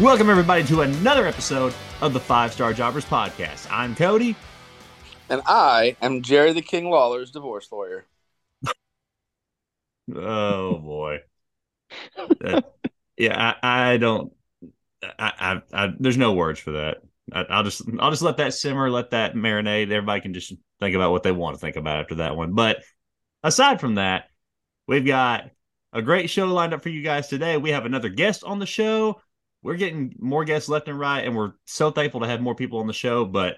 Welcome, everybody, to another episode of the Five Star Jobbers Podcast. I'm Cody. And I am Jerry the King Lawler's divorce lawyer. Oh, boy. Uh, yeah, I, I don't. I, I, I, there's no words for that. I, will just, I'll just let that simmer, let that marinate. Everybody can just think about what they want to think about after that one. But aside from that, we've got a great show lined up for you guys today. We have another guest on the show we're getting more guests left and right, and we're so thankful to have more people on the show. But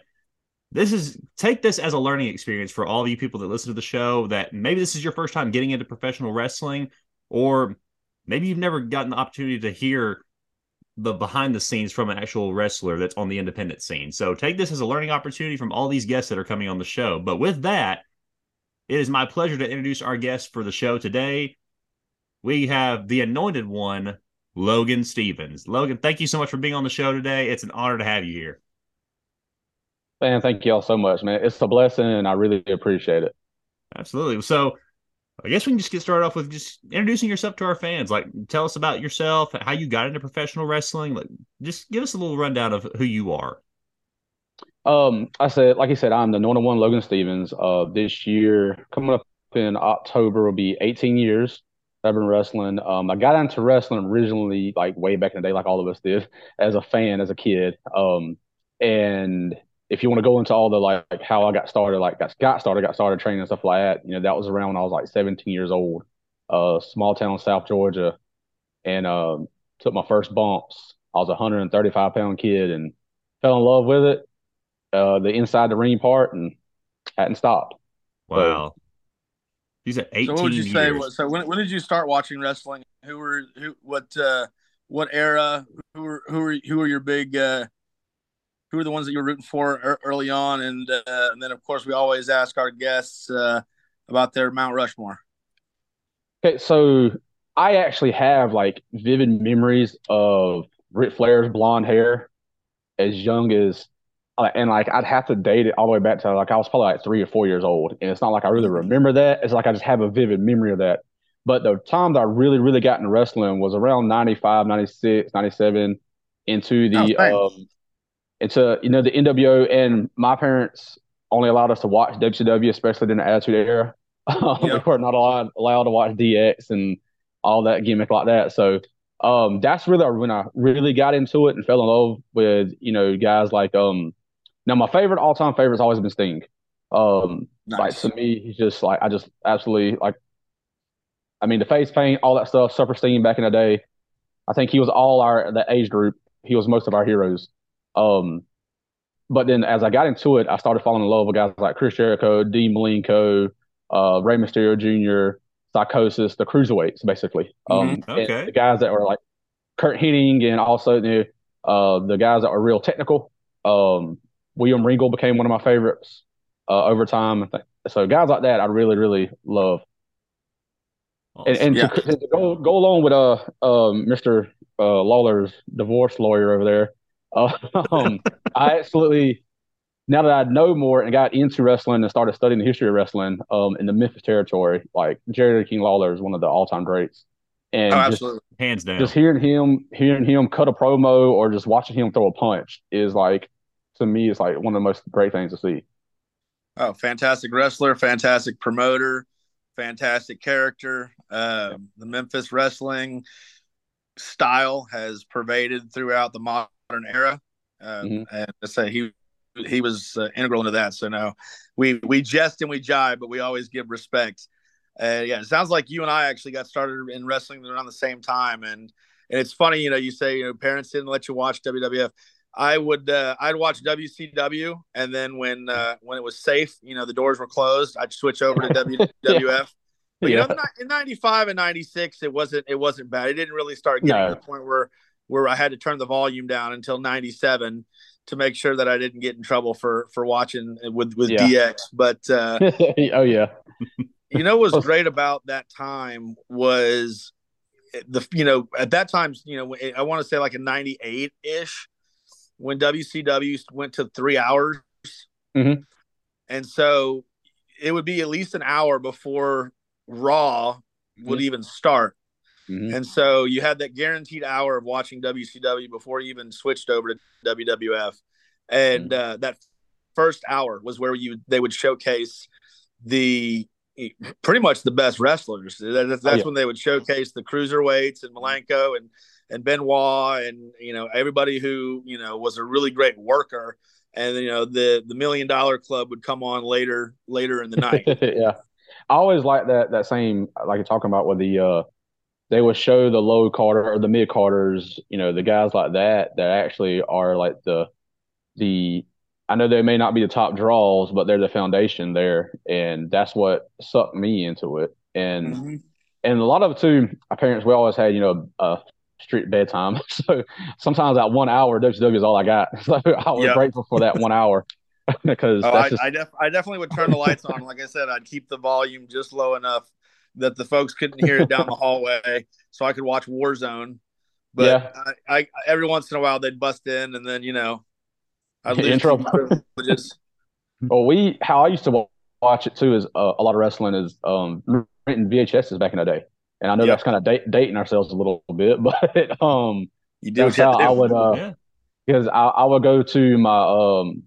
this is take this as a learning experience for all of you people that listen to the show. That maybe this is your first time getting into professional wrestling, or maybe you've never gotten the opportunity to hear the behind the scenes from an actual wrestler that's on the independent scene. So take this as a learning opportunity from all these guests that are coming on the show. But with that, it is my pleasure to introduce our guest for the show today. We have the anointed one, Logan Stevens. Logan, thank you so much for being on the show today. It's an honor to have you here. Man, thank you all so much, man. It's a blessing and I really appreciate it. Absolutely. So I guess we can just get started off with just introducing yourself to our fans. Like tell us about yourself, how you got into professional wrestling. Like just give us a little rundown of who you are. Um, I said, like you said, I'm the number one Logan Stevens. Uh this year, coming up in October will be 18 years. I've been wrestling. Um, I got into wrestling originally, like way back in the day, like all of us did, as a fan, as a kid. Um, and if you want to go into all the like, like how I got started, like got, got started, got started training and stuff like that, you know, that was around when I was like 17 years old, uh, small town in South Georgia, and um, took my first bumps. I was a 135 pound kid and fell in love with it, uh, the inside the ring part, and hadn't stopped. Wow. So, He's at 18 So what would you years. say? So when, when did you start watching wrestling? Who were who? What uh, what era? Who were who were who were your big? Uh, who are the ones that you were rooting for early on? And uh, and then of course we always ask our guests uh, about their Mount Rushmore. Okay, so I actually have like vivid memories of Ric Flair's blonde hair as young as and like I'd have to date it all the way back to like I was probably like three or four years old, and it's not like I really remember that. It's like I just have a vivid memory of that. But the time that I really, really got into wrestling was around 95, 96, 97 into the oh, um into you know the NWO and my parents only allowed us to watch WCW, especially in the Attitude Era. We were not allowed allowed to watch DX and all that gimmick like that. So um that's really when I really got into it and fell in love with you know guys like um now, my favorite all time favorite has always been Sting. Um, nice. like to me, he's just like I just absolutely like. I mean, the face paint, all that stuff. Super Sting back in the day. I think he was all our the age group. He was most of our heroes. Um, but then as I got into it, I started falling in love with guys like Chris Jericho, Dean Malenko, uh, Rey Mysterio Jr., Psicosis, the cruiserweights, basically. Um, mm-hmm. okay. The guys that were like Curt Hennig, and also the uh, the guys that were real technical. Um, William Regal became one of my favorites uh, over time. So guys like that, I really, really love. Awesome. And, and yeah. to, to, go go along with uh, uh Mr. Uh, Lawler's divorce lawyer over there, uh, um, I absolutely now that I know more and got into wrestling and started studying the history of wrestling um, in the Memphis territory, like Jerry King Lawler is one of the all time greats. And oh, absolutely, just, hands down. Just hearing him, hearing him cut a promo or just watching him throw a punch is like to me is like one of the most great things to see. Oh, fantastic wrestler, fantastic promoter, fantastic character. Uh, the Memphis wrestling style has pervaded throughout the modern era, uh, mm-hmm. and to say he he was uh, integral into that. So no, we we jest and we jive, but we always give respect. Uh, yeah, it sounds like you and I actually got started in wrestling around the same time, and and it's funny, you know, you say you know parents didn't let you watch WWF. I would uh, I'd watch WCW, and then when uh, when it was safe, you know, the doors were closed, I'd switch over to WWF. yeah. But you yeah. know, in '95 and '96, it wasn't it wasn't bad. It didn't really start getting no. to the point where where I had to turn the volume down until '97 to make sure that I didn't get in trouble for for watching with with yeah. DX. But uh, oh yeah, you know what was great about that time was the you know at that time you know I want to say like a '98 ish when WCW went to three hours. Mm-hmm. And so it would be at least an hour before Raw would mm-hmm. even start. Mm-hmm. And so you had that guaranteed hour of watching WCW before you even switched over to WWF. And mm-hmm. uh, that first hour was where you they would showcase the pretty much the best wrestlers. That's, oh, yeah. when they would showcase the cruiserweights and Malenko and and Benoit and you know everybody who you know was a really great worker. And you know the the Million Dollar Club would come on later later in the night. yeah, I always like that that same like you're talking about with the uh they would show the low carder or the mid carders, you know, the guys like that that actually are like the the I know they may not be the top draws, but they're the foundation there, and that's what sucked me into it. And mm-hmm. and a lot of it too, our parents we always had you know a strict bedtime, so sometimes that one hour WCW is all I got. So I was yep. grateful for that one hour because oh, I, just... I, def- I definitely would turn the lights on. Like I said, I'd keep the volume just low enough that the folks couldn't hear it down the hallway, so I could watch Warzone. But yeah. I, I every once in a while they'd bust in, and then you know I intro. well, we how I used to watch it too is uh, a lot of wrestling is um renting VHSs back in the day, and I know yep. that's kind of da- dating ourselves a little bit, but um, you do. how I would uh because I, I would go to my um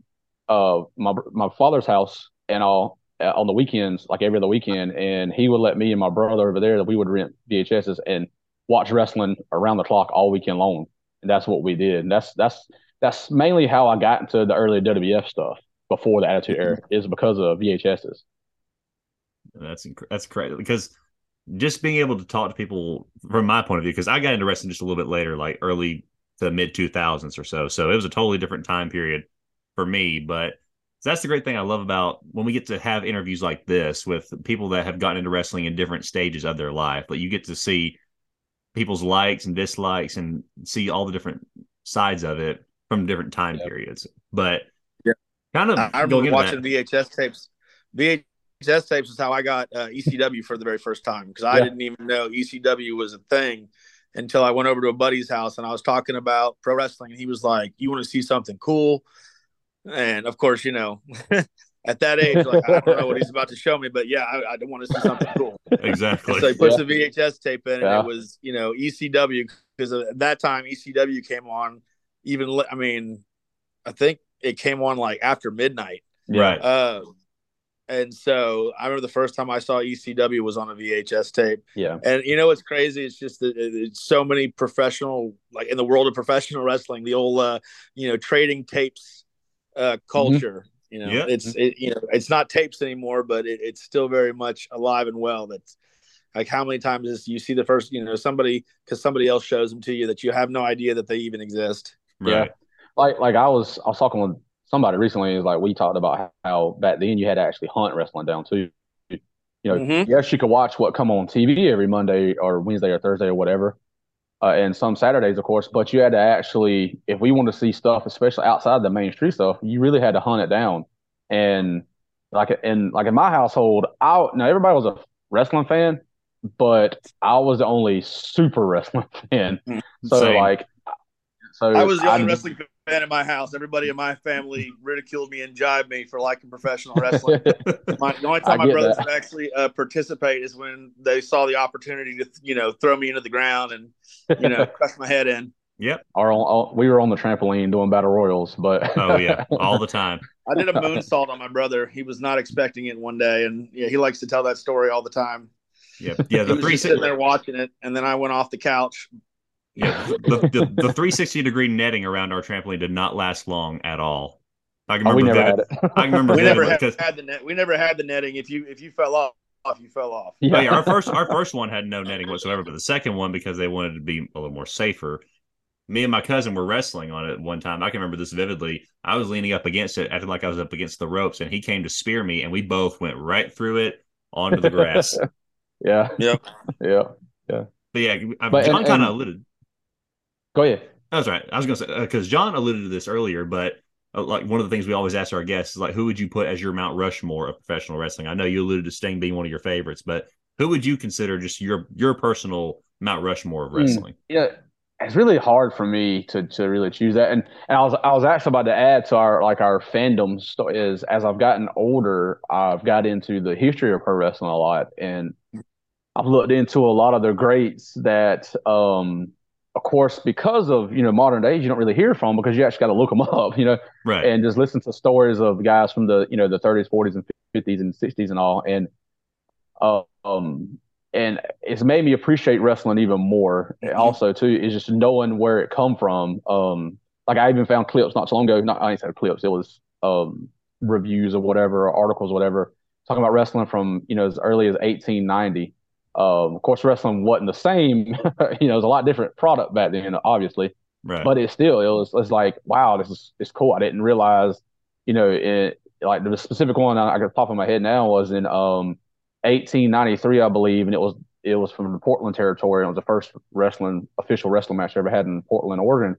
uh my my father's house and all uh, on the weekends, like every other weekend, and he would let me and my brother over there that we would rent VHSs and watch wrestling around the clock all weekend long, and that's what we did. And that's that's that's mainly how I got into the early WWF stuff before the Attitude Era is because of VHSs. That's inc- that's crazy because just being able to talk to people from my point of view because I got into wrestling just a little bit later, like early to mid two thousands or so. So it was a totally different time period for me. But that's the great thing I love about when we get to have interviews like this with people that have gotten into wrestling in different stages of their life. But you get to see people's likes and dislikes and see all the different sides of it from different time periods. But yeah, kind of. I remember watching that. VHS tapes. VHS tapes is how I got uh, ECW for the very first time because I yeah. didn't even know ECW was a thing until I went over to a buddy's house and I was talking about pro wrestling and he was like, "You want to see something cool?" And of course, you know. at that age, like I don't know what he's about to show me, but yeah, I, I want to see something cool. Exactly. so he puts yeah. the VHS tape in, and yeah. it was you know ECW because at that time ECW came on even I mean, I think it came on like after midnight. Right. Uh, and so I remember the first time I saw ECW was on a VHS tape. Yeah. And you know what's crazy? It's just that it's so many professional, like in the world of professional wrestling, the old, uh, you know, trading tapes uh, culture. Mm-hmm. You know, yeah. it's it, you know, it's not tapes anymore, but it, it's still very much alive and well. That's like how many times is you see the first, you know, somebody because somebody else shows them to you that you have no idea that they even exist. Right. Yeah. Like like I was I was talking with somebody recently is like we talked about how back then you had to actually hunt wrestling down too. You know, mm-hmm. yes, you could watch what come on TV every Monday or Wednesday or Thursday or whatever, uh, and some Saturdays, of course. But you had to actually, if we want to see stuff, especially outside the main street stuff, you really had to hunt it down. And like in like in my household, I now everybody was a wrestling fan, but I was the only super wrestling fan. Mm, so Same. like so I was the only I'm, wrestling fan in my house. Everybody in my family ridiculed me and jibed me for liking professional wrestling. my, the only time my brothers would actually uh, participate is when they saw the opportunity to, you know, throw me into the ground and, you know, crush my head in. Yep. Our, our, we were on the trampoline doing battle royals, but oh yeah, all the time. I did a moonsault on my brother. He was not expecting it one day, and yeah, he likes to tell that story all the time. Yeah, yeah. The three sitting there watching it, and then I went off the couch, yeah, the, the, the 360 degree netting around our trampoline did not last long at all. I can remember. Oh, we never had. I remember. we never had, had, the net. We never had the netting. If you if you fell off, off you fell off. Yeah. Oh, yeah, our first our first one had no netting whatsoever, but the second one because they wanted to be a little more safer. Me and my cousin were wrestling on it one time. I can remember this vividly. I was leaning up against it, acting like I was up against the ropes, and he came to spear me, and we both went right through it onto the grass. yeah. Yep. yeah. Yeah. But yeah, but, John kind of alluded. Go ahead. That's right. I was going to say because uh, John alluded to this earlier, but uh, like one of the things we always ask our guests is like, who would you put as your Mount Rushmore of professional wrestling? I know you alluded to Sting being one of your favorites, but who would you consider just your your personal Mount Rushmore of hmm. wrestling? Yeah, it's really hard for me to to really choose that. And and I was I was actually about to add to our like our fandom is as I've gotten older, I've got into the history of pro wrestling a lot, and I've looked into a lot of their greats that, um, of course, because of you know modern days, you don't really hear from because you actually got to look them up, you know, right? And just listen to stories of guys from the you know the 30s, 40s, and 50s and 60s and all, and um, and it's made me appreciate wrestling even more. Mm-hmm. Also, too, is just knowing where it come from. Um, like I even found clips not so long ago. Not I ain't said clips. It was um reviews or whatever, or articles, whatever, talking about wrestling from you know as early as 1890 um, of course, wrestling wasn't the same. you know, it was a lot different product back then, obviously. Right. But it still, it was, it's like, wow, this is it's cool. I didn't realize, you know, it, like the specific one I, I could pop in my head now was in um 1893, I believe, and it was it was from the Portland territory. It was the first wrestling official wrestling match I ever had in Portland, Oregon.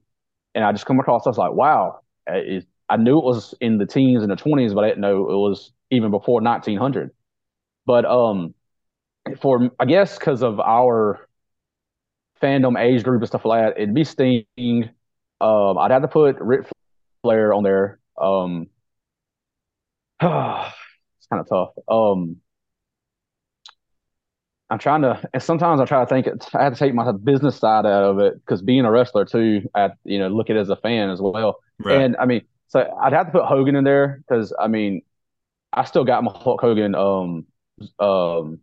And I just come across, I was like, wow, it, I knew it was in the teens and the 20s, but I didn't know it was even before 1900. But um, for I guess because of our fandom age group and stuff like that, it'd be Sting. Um, I'd have to put Ric Flair on there. Um, it's kind of tough. Um, I'm trying to, and sometimes I try to think it, I have to take my business side out of it because being a wrestler too, I you know look at it as a fan as well. Right. And I mean, so I'd have to put Hogan in there because I mean, I still got my Hulk Hogan um um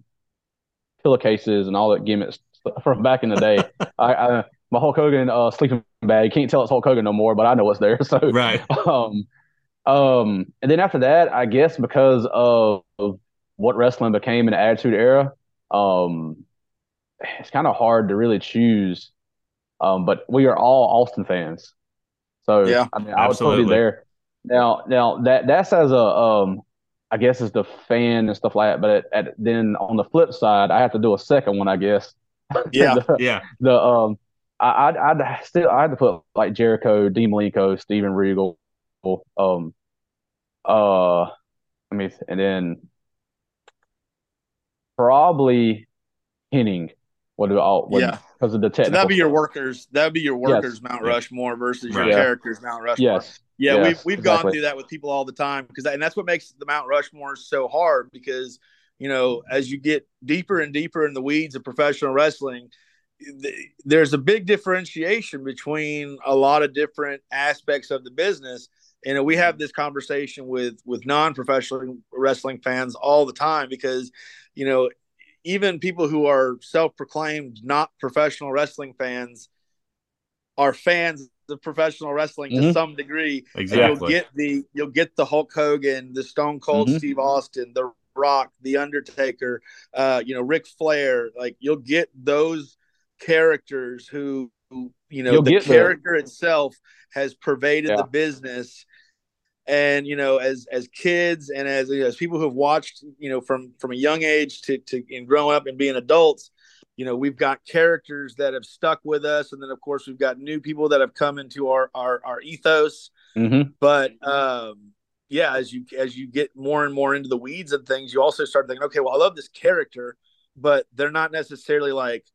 pillowcases and all that gimmicks from back in the day. I, I, my Hulk Hogan uh, sleeping bag. You can't tell it's Hulk Hogan no more, but I know it's there. So right. Um, um, and then after that, I guess because of, of what wrestling became in the Attitude Era, um, it's kind of hard to really choose. Um, but we are all Austin fans, so yeah, I mean, I would totally it there. Now, now that that's as a um I guess as the fan and stuff like that. But at, at, then on the flip side, I have to do a second one, I guess. Yeah, the, yeah. The um, I I'd, I'd, still I had to put like Jericho, Dean Malenko, Steven Regal, um, uh, I mean, and then probably Hennig. What do all? What, yeah, because of the technical. So that'd be your workers. That'd be your workers yes. Mount Rushmore versus right. your characters Mount Rushmore. Yes. Yeah, we've we've exactly. gone through that with people all the time because and that's what makes the Mount Rushmore so hard because you know as you get deeper and deeper in the weeds of professional wrestling, there's a big differentiation between a lot of different aspects of the business. And we have this conversation with with non-professional wrestling fans all the time because you know even people who are self-proclaimed not professional wrestling fans are fans of professional wrestling mm-hmm. to some degree. Exactly. You'll get the you'll get the Hulk Hogan, the Stone Cold mm-hmm. Steve Austin, the Rock, the Undertaker, uh, you know, Ric Flair. Like you'll get those characters who, who you know, you'll the character itself has pervaded yeah. the business and you know as as kids and as you know, as people who have watched you know from from a young age to to and growing up and being adults you know we've got characters that have stuck with us and then of course we've got new people that have come into our our, our ethos mm-hmm. but um yeah as you as you get more and more into the weeds of things you also start thinking okay well i love this character but they're not necessarily like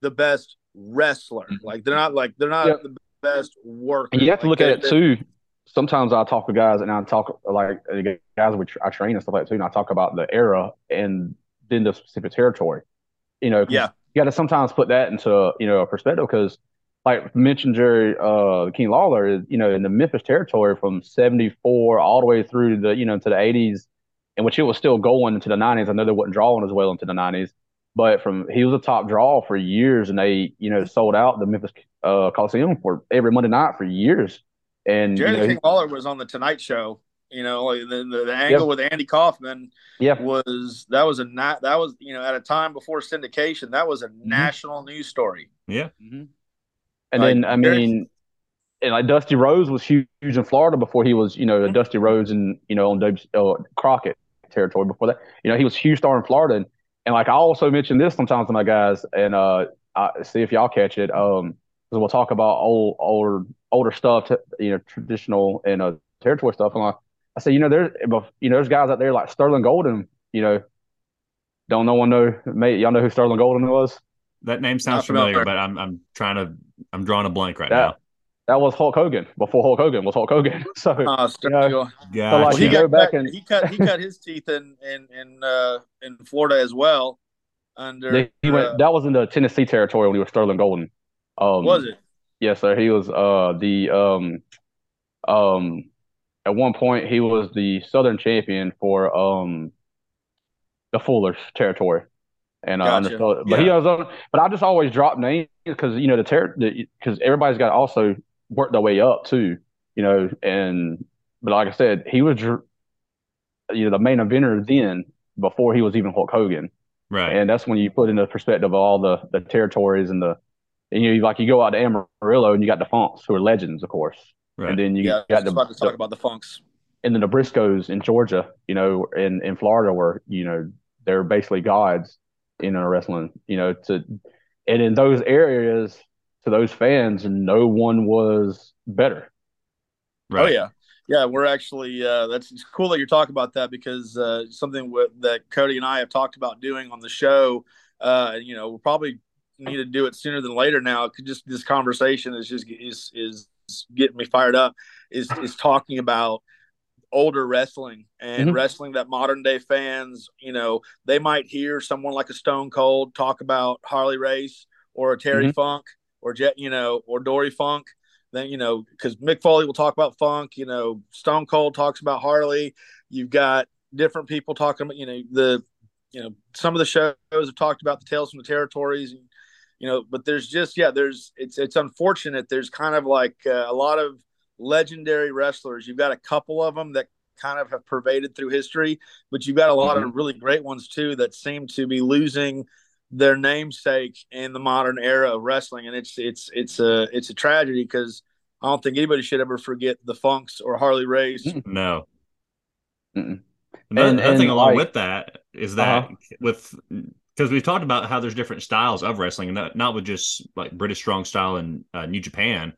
the best wrestler mm-hmm. like they're not like they're not yep. the best worker and you have to like, look at it too sometimes I talk to guys and I talk like guys which I train and stuff like that too, and I talk about the era and then the specific territory. You know, yeah, you got to sometimes put that into you know a perspective because, like mentioned Jerry uh, King Lawler, you know, in the Memphis territory from '74 all the way through the you know to the '80s, in which it was still going into the '90s. I know they wasn't drawing as well into the '90s, but from he was a top draw for years, and they you know sold out the Memphis uh, Coliseum for every Monday night for years and Jerry you know, King Lawler was on the Tonight Show. You know, like the, the, the angle yep. with Andy Kaufman yep. was that was a not that was you know at a time before syndication that was a mm-hmm. national news story. Yeah, mm-hmm. and like, then I mean, and like Dusty Rhodes was huge in Florida before he was you know mm-hmm. Dusty Rhodes and you know on w, uh, Crockett territory before that. You know he was huge star in Florida, and, and like I also mention this sometimes to my guys, and uh, I, see if y'all catch it. Um, because we'll talk about old older older stuff, you know, traditional and uh, territory stuff. And I, I said, you know, there's you know, there's guys out there like Sterling Golden. You know, don't no one know? Mate, y'all know who Sterling Golden was? That name sounds familiar, but I'm I'm trying to I'm drawing a blank right that, now. That was Hulk Hogan before Hulk Hogan was Hulk Hogan. So, uh, you know, gotcha. so like he, go back cut, and he cut he cut his teeth in in in uh, in Florida as well. under. he went. uh, That was in the Tennessee territory when he was Sterling Golden. Um, was it? Yes, sir. He was uh the um um at one point he was the Southern champion for um the Fuller's territory. And uh, Gotcha. understood, but he Yeah. was on. But I just always drop names because you know the ter because everybody's got to also work their way up too, you know. And but like I said, he was you know the main eventer then before he was even Hulk Hogan. Right. And that's when you put into perspective of all the the territories and the and you like you go out to Amarillo and you got the Funks who are legends, of course, right. and then you Yeah, got the, about to talk the about the Funks. and then the Briscoes in Georgia, you know, in in Florida, where you know they're basically gods in wrestling, you know, to and in those areas to those fans, no one was better. right. Oh yeah, yeah. We're actually uh, that's it's cool that you're talking about that because uh, something w- that Cody and I have talked about doing on the show. Uh, you know, we'll probably need to do it sooner than later. Now, It could just this conversation is just is is getting me fired up. Is is talking about older wrestling and Mhm. wrestling that modern day fans, you know, they might hear someone like a Stone Cold talk about Harley Race or a Terry Mhm. Funk or Jet, you know, or Dory Funk. Then you know, because Mick Foley will talk about Funk. You know, Stone Cold talks about Harley. You've got different people talking about, you know, the, you know, some of the shows have talked about the tales from the territories, and, you know, but there's just yeah, there's it's it's unfortunate. There's kind of like uh, a lot of legendary wrestlers. You've got a couple of them that kind of have pervaded through history, but you've got a lot of really great ones too that seem to be losing their namesake in the modern era of wrestling, and it's it's it's a it's a tragedy because I don't think anybody should ever forget the Funks or Harley Race. Mm. No. Mm-mm. Another, And- another thing and, along like- with that is that Uh-huh. with because we've talked about how there's different styles of wrestling, and not, not with just like British strong style and uh, New Japan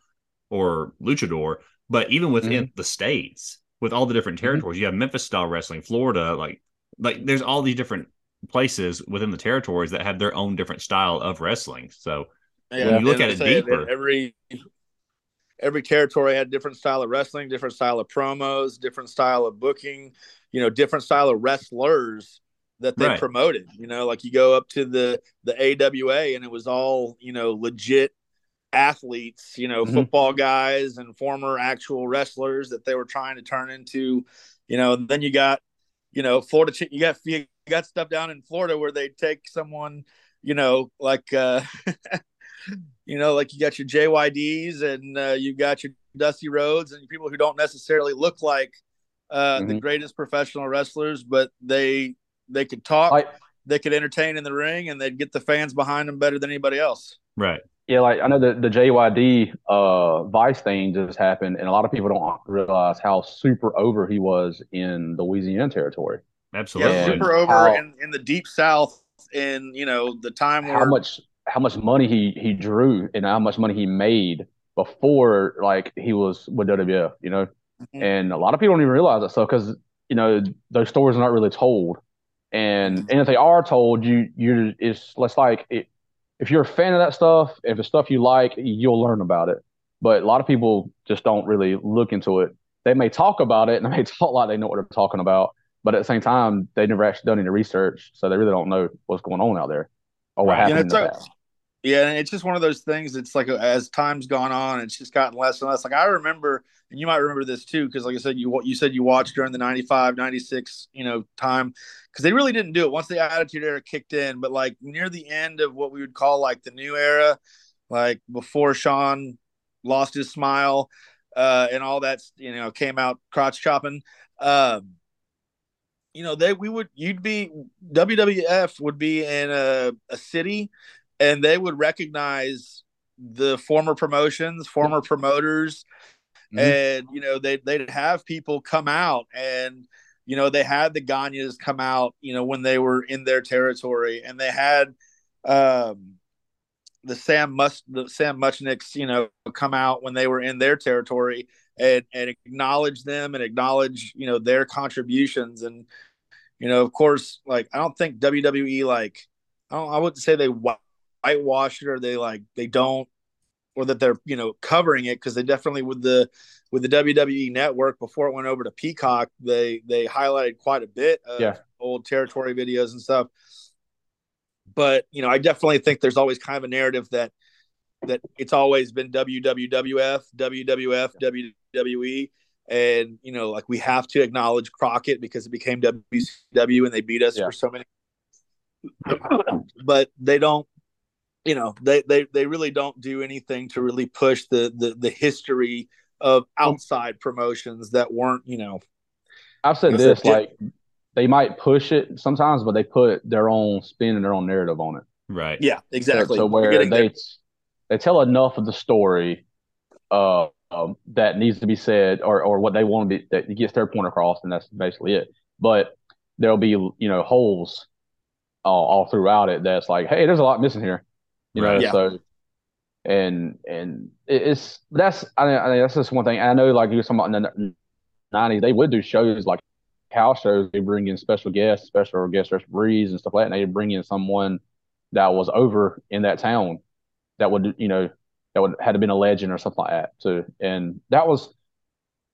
or luchador, but even within the states with all the different Mm-hmm. territories. You have Memphis style wrestling, Florida, like like there's all these different places within the territories that have their own different style of wrestling. So Yeah, When you look at it deeper- every every territory had different style of wrestling, different style of promos, different style of booking, you know, different style of wrestlers that they Right. promoted. You know, like you go up to the the AWA and it was all you know legit athletes, you know, Mhm. football guys and former actual wrestlers that they were trying to turn into. You know, and then you got you know Florida. You got you got stuff down in Florida where they take someone you know like. uh you know, like you got your JYDs and uh, you got your Dusty Rhodes and people who don't necessarily look like uh, the Mhm. greatest professional wrestlers, but they they could talk, Like they could entertain in the ring, and they'd get the fans behind them better than anybody else. right, Yeah, like I know the the JYD uh Vice thing just happened, and a lot of people don't realize how super over he was in the Louisiana territory. absolutely. Yeah, super over how- in, in the deep South, in you know the time where How much how much money he he drew and how much money he made before like he was with WWF, you know. Mhm. And a lot of people don't even realize that stuff because you know those stories are not really told, and and if they are told, you you it's less like it, if you're a fan of that stuff, if it's stuff you like, you'll learn about it. But a lot of people just don't really look into it. They may talk about it and they may talk like they know what they're talking about, but at the same time, they never actually done any research, so they really don't know what's going on out there or what Right. Yeah, happened in Yeah, and it's just one of those things. It's like as time's gone on, it's just gotten less and less. Like I remember, and you might remember this too, because like I said, you you said you watched during the 95, 96, you know, time, because they really didn't do it once the Attitude Era kicked in. But like near the end of what we would call like the new era, like before Shawn lost his smile, uh, and all that, you know, came out crotch chopping. Um, you know, they we would you'd be WWF would be in a, a city and they would recognize the former promotions, former promoters, Mhm. and you know they they'd have people come out and you know they had the Gagnes come out, you know when they were in their territory, and they had um, the Sam Mus the Sam Muchnicks, you know, come out when they were in their territory and and acknowledge them and acknowledge you know their contributions and you know of course like I don't think WWE like I don't I wouldn't say they whitewash it or they like they don't or that they're you know covering it because they definitely with the with the WWE network before it went over to Peacock they they highlighted quite a bit of Yeah. old territory videos and stuff but you know, I definitely think there's always kind of a narrative that that it's always been WWWF, WWF, WWE, and you know, like we have to acknowledge Crockett because it became WCW and they beat us yeah. for so many. but they don't, you know, they they they really don't do anything to really push the the the history of outside promotions that weren't, you know. I've said this like they might push it sometimes, but they put their own spin and their own narrative on it. Right. Yeah, exactly. So, so where they there. they tell enough of the story uh, um, that needs to be said, or or what they want to be that gets their point across, and that's basically it. But there'll be you know holes all, all throughout it. That's like, hey, there's a lot missing here. You right. know, yeah. so and and it's that's I mean, I mean that's just one thing. I know like you were talking about in the '90s, they would do shows like house shows, they bring in special guests, special guest referees and stuff like that. And they bring in someone that was over in that town that would, you know, that would had been a legend or something like that too. And that was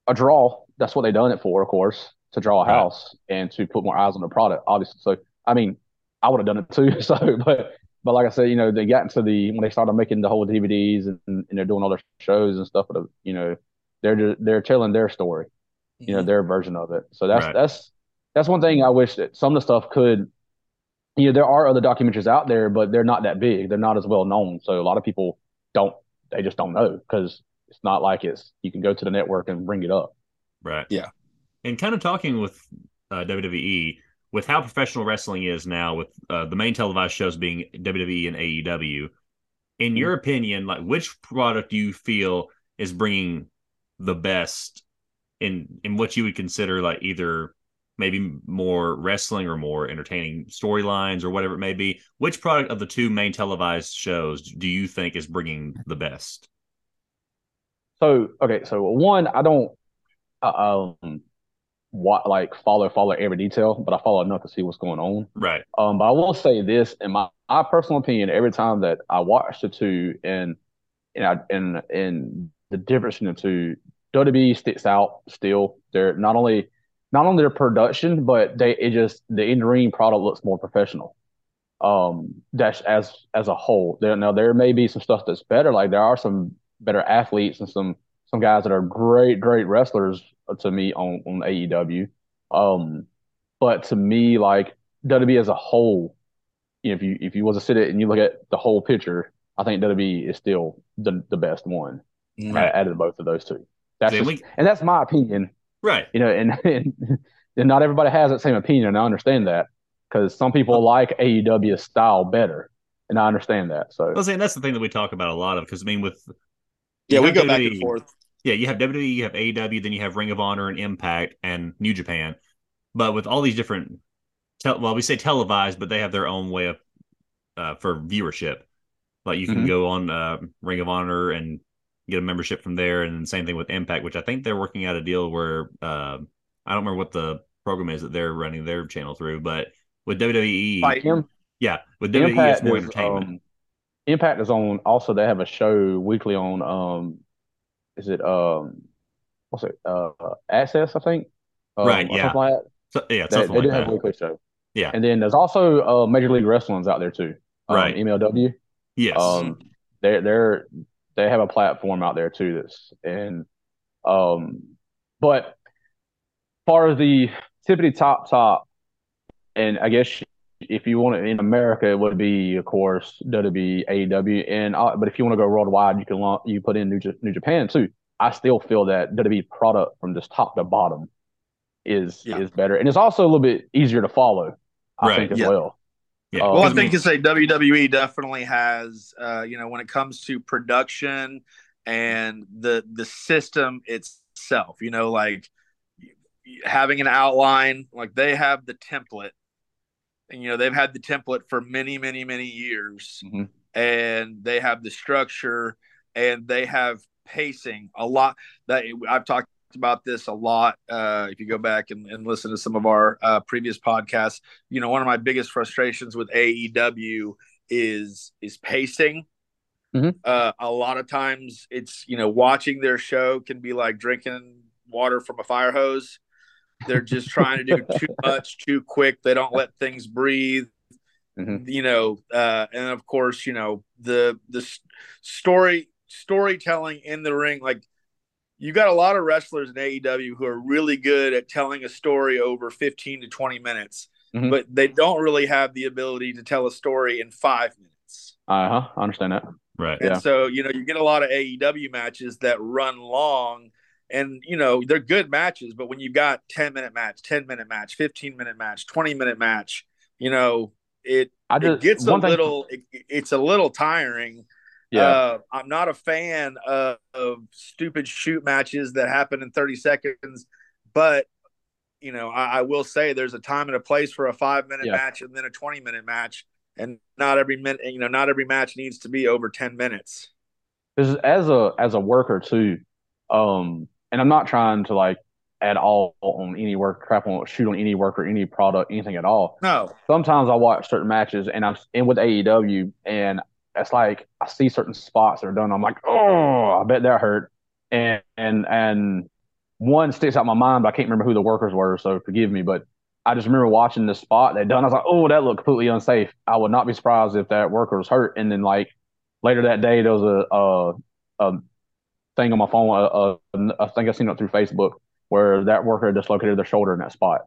a draw. That's what they done it for, of course, to draw a house right. and to put more eyes on the product, obviously. So I mean, I would have done it too. So but but like I said, you know, they got into the when they started making the whole DVDs and, and they're doing all their shows and stuff, but you know, they're they're telling their story you know mm-hmm. their version of it. So that's right. that's that's one thing I wish that some of the stuff could. You know, there are other documentaries out there, but they're not that big. They're not as well known. So a lot of people don't. They just don't know because it's not like it's you can go to the network and bring it up. Right. Yeah. And kind of talking with uh, WWE with how professional wrestling is now, with uh, the main televised shows being WWE and AEW. In your opinion, like which product do you feel is bringing the best in in what you would consider like either maybe more wrestling or more entertaining storylines or whatever it may be which product of the two main televised shows do you think is bringing the best so okay so one i don't uh, um what like follow follow every detail but i follow enough to see what's going on right um but i will say this in my, my personal opinion every time that i watch the two and you know and and and the difference in the two WWE sticks out still. They're not only not only their production, but they it just the in ring product looks more professional. Um, that's as as a whole. There now there may be some stuff that's better. Like there are some better athletes and some some guys that are great great wrestlers to me on on AEW. Um, but to me, like WWE as a whole, you know, if you if you was to sit it and you look at the whole picture, I think WWE is still the the best one right. out of both of those two. That's just, and that's my opinion. Right. You know, and, and, and not everybody has that same opinion. And I understand that because some people like AEW style better. And I understand that. So I was saying that's the thing that we talk about a lot of because I mean with yeah we go WWE, back and forth. Yeah, you have WWE, you have AEW, then you have Ring of Honor and Impact and New Japan. But with all these different, tel- well, we say televised, but they have their own way of uh, for viewership. Like you can mm-hmm. go on uh, Ring of Honor and get a membership from there, and same thing with Impact, which I think they're working out a deal where uh, I don't remember what the program is that they're running their channel through, but with WWE, yeah, with WWE, Impact it's more is, entertainment. Um, Impact is on. Also, they have a show weekly on. Um, is it um, what's it? Uh, AXS, I think. Um, right. Yeah. Like. So, yeah. They, they do have a weekly show. Yeah. And then there's also uh, Major League Wrestling's out there too. Um, right. MLW. Yes. Um, they're they're they have a platform out there too that's and um but far as the tippity top top and I guess if you want it in America, it would be, of course, WWE, AEW, and uh, but if you want to go worldwide, you can launch, you put in New, J- New Japan too. I still feel that WWE product from just top to bottom is yeah. is better, and it's also a little bit easier to follow. I right. think as yeah. well. Yeah. well, I think to say WWE definitely has, uh, you know, when it comes to production and the the system itself, you know, like having an outline, like they have the template, and you know they've had the template for many, many, many years, mm-hmm. and they have the structure, and they have pacing a lot. That I've talked about this a lot. Uh, if you go back and, and listen to some of our uh, previous podcasts, you know, one of my biggest frustrations with AEW is is pacing. Mm-hmm. Uh, a lot of times, it's you know, watching their show can be like drinking water from a fire hose. They're just trying to do too much too quick. They don't let things breathe. mm-hmm. you know, uh, and of course, you know the the story storytelling in the ring. Like you got a lot of wrestlers in AEW who are really good at telling a story over 15 to 20 minutes, mm-hmm. but they don't really have the ability to tell a story in five minutes. Uh huh. I understand that. Right. And yeah. so, you know, you get a lot of AEW matches that run long and, you know, they're good matches, but when you've got 10 minute match, 10 minute match, 15 minute match, 20 minute match, you know, it, just, it gets a little, thing- it, it's a little tiring yeah. Uh, I'm not a fan of, of, stupid shoot matches that happen in 30 seconds, but you know, I, I, will say there's a time and a place for a five minute yeah. match and then a 20 minute match, and not every minute, you know, not every match needs to be over 10 minutes. As a as a worker too, um, and I'm not trying to like at all on any work crap on shoot on any work or any product, anything at all. No. Sometimes I watch certain matches and I'm in with AEW and it's like I see certain spots that are done. I'm like, oh, I bet that hurt. And and and one sticks out my mind, but I can't remember who the workers were, so forgive me. But I just remember watching the spot they done. I was like, oh, that looked completely unsafe. I would not be surprised if that worker was hurt. And then like later that day, there was a a, a thing on my phone. Uh, I think I seen it through Facebook where that worker dislocated their shoulder in that spot.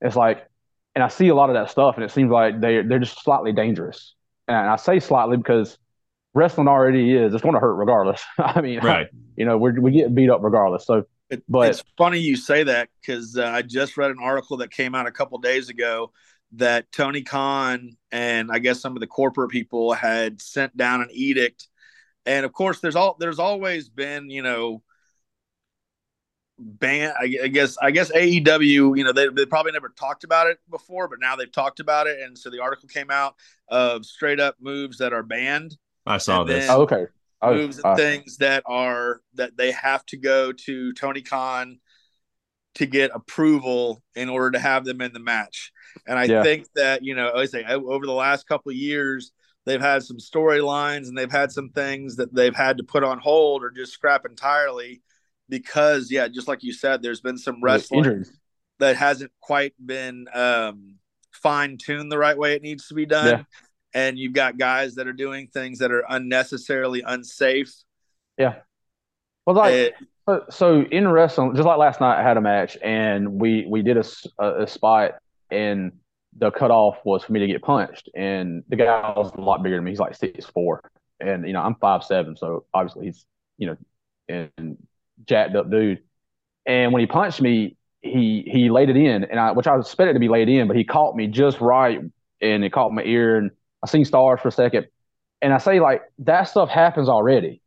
It's like, and I see a lot of that stuff, and it seems like they they're just slightly dangerous and I say slightly because wrestling already is it's going to hurt regardless. I mean, right? You know, we we get beat up regardless. So, it, but it's funny you say that because uh, I just read an article that came out a couple days ago that Tony Khan and I guess some of the corporate people had sent down an edict, and of course, there's all there's always been you know ban I, guess I guess AEW you know they, they probably never talked about it before but now they've talked about it. And so the article came out of straight up moves that are banned. I saw this. Oh, okay. Oh, moves and uh, things that are that they have to go to Tony Khan to get approval in order to have them in the match. And I yeah. think that you know I say over the last couple of years they've had some storylines and they've had some things that they've had to put on hold or just scrap entirely because yeah, just like you said, there's been some wrestling that hasn't quite been um, fine tuned the right way it needs to be done. Yeah. And you've got guys that are doing things that are unnecessarily unsafe. Yeah. Well, like it, so in wrestling, just like last night, I had a match and we we did a, a, a spot and the cutoff was for me to get punched, and the guy was a lot bigger than me. He's like six four, and you know I'm five seven, so obviously he's you know and jacked up dude. And when he punched me, he he laid it in, and I which I expected to be laid in, but he caught me just right, and it caught my ear, and I seen stars for a second. And I say like that stuff happens already,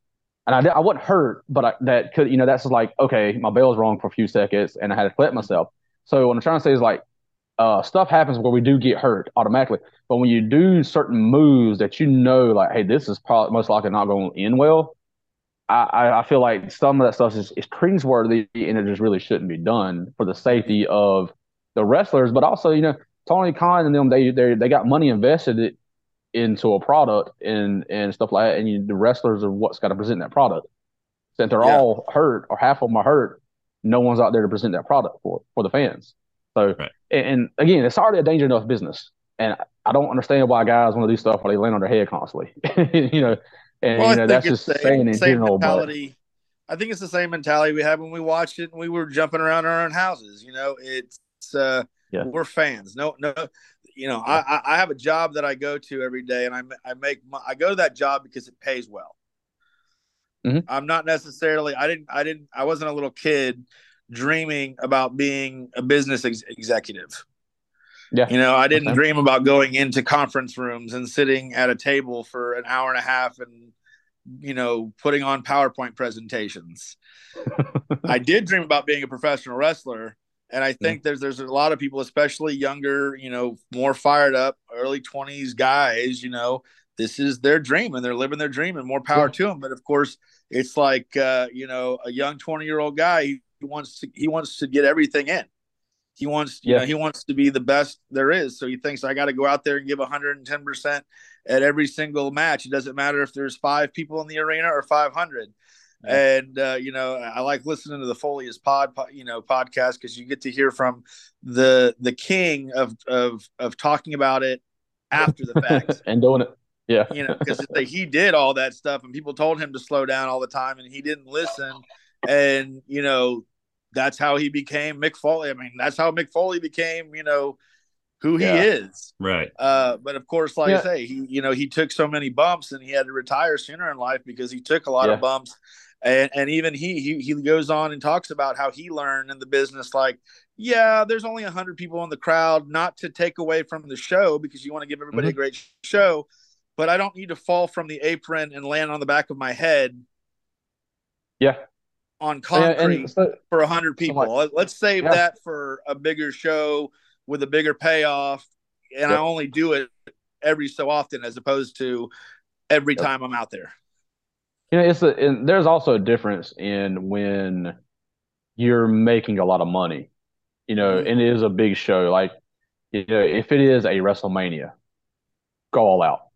and I I wasn't hurt, but I, that could you know that's like okay, my bell's wrong for a few seconds, and I had to collect myself. So what I'm trying to say is like uh, stuff happens where we do get hurt automatically. But when you do certain moves that you know, like, hey, this is probably most likely not going to end well, I, I feel like some of that stuff is, is cringeworthy and it just really shouldn't be done for the safety of the wrestlers, but also, you know, Tony Khan and them, they they they got money invested into a product and and stuff like that, and you, the wrestlers are what's got to present that product. Since they're yeah. all hurt or half of them are hurt, no one's out there to present that product for for the fans. So, right. and, and, again, it's already a danger enough business, and I don't understand why guys want to do stuff where they land on their head constantly. you know, and well, you know, that's just saying in general. Mentality. But... I think it's the same mentality we had when we watched it and we were jumping around our own houses. You know, it's uh, yeah. we're fans. No, no, you know, yeah. I I have a job that I go to every day, and I I make my, I go to that job because it pays well. Mm-hmm. I'm not necessarily. I didn't. I didn't. I wasn't a little kid dreaming about being a business ex- executive. Yeah. You know, I didn't okay. dream about going into conference rooms and sitting at a table for an hour and a half and, you know, putting on PowerPoint presentations. I did dream about being a professional wrestler. And I think yeah. there's there's a lot of people, especially younger, you know, more fired up, early 20s guys, you know, this is their dream and they're living their dream and more power yeah. to them. But of course, it's like uh, you know, a young 20 year old guy, he wants to he wants to get everything in. He wants, you yeah. know, he wants to be the best there is. So he thinks I got to go out there and give 110% at every single match. It doesn't matter if there's five people in the arena or 500. Yeah. And uh, you know, I like listening to the Foley's pod, you know, podcast because you get to hear from the the king of of of talking about it after the fact and doing it. Yeah, you know, because he did all that stuff, and people told him to slow down all the time, and he didn't listen. And you know, that's how he became Mick Foley. I mean, that's how Mick Foley became, you know, who he yeah. is. Right. Uh, but of course, like yeah. I say, he, you know, he took so many bumps and he had to retire sooner in life because he took a lot yeah. of bumps. And, and even he, he, he goes on and talks about how he learned in the business, like, yeah, there's only a hundred people in the crowd, not to take away from the show because you want to give everybody mm-hmm. a great show, but I don't need to fall from the apron and land on the back of my head. Yeah on concrete so, for a hundred people. So like, Let's save yeah. that for a bigger show with a bigger payoff, and yep. I only do it every so often as opposed to every time I'm out there. You know, it's a, and there's also a difference in when you're making a lot of money, you know, mm-hmm. and it is a big show. Like, you know, if it is a WrestleMania, go all out.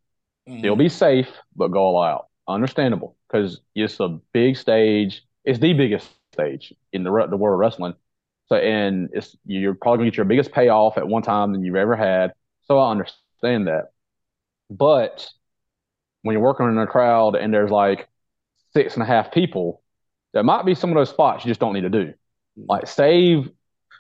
Mm-hmm. It'll be safe, but go all out. Understandable because it's a big stage it's the biggest stage in the the world of wrestling. So and it's you're probably gonna get your biggest payoff at one time than you've ever had. So I understand that. But when you're working in a crowd and there's like six and a half people, there might be some of those spots you just don't need to do. Like save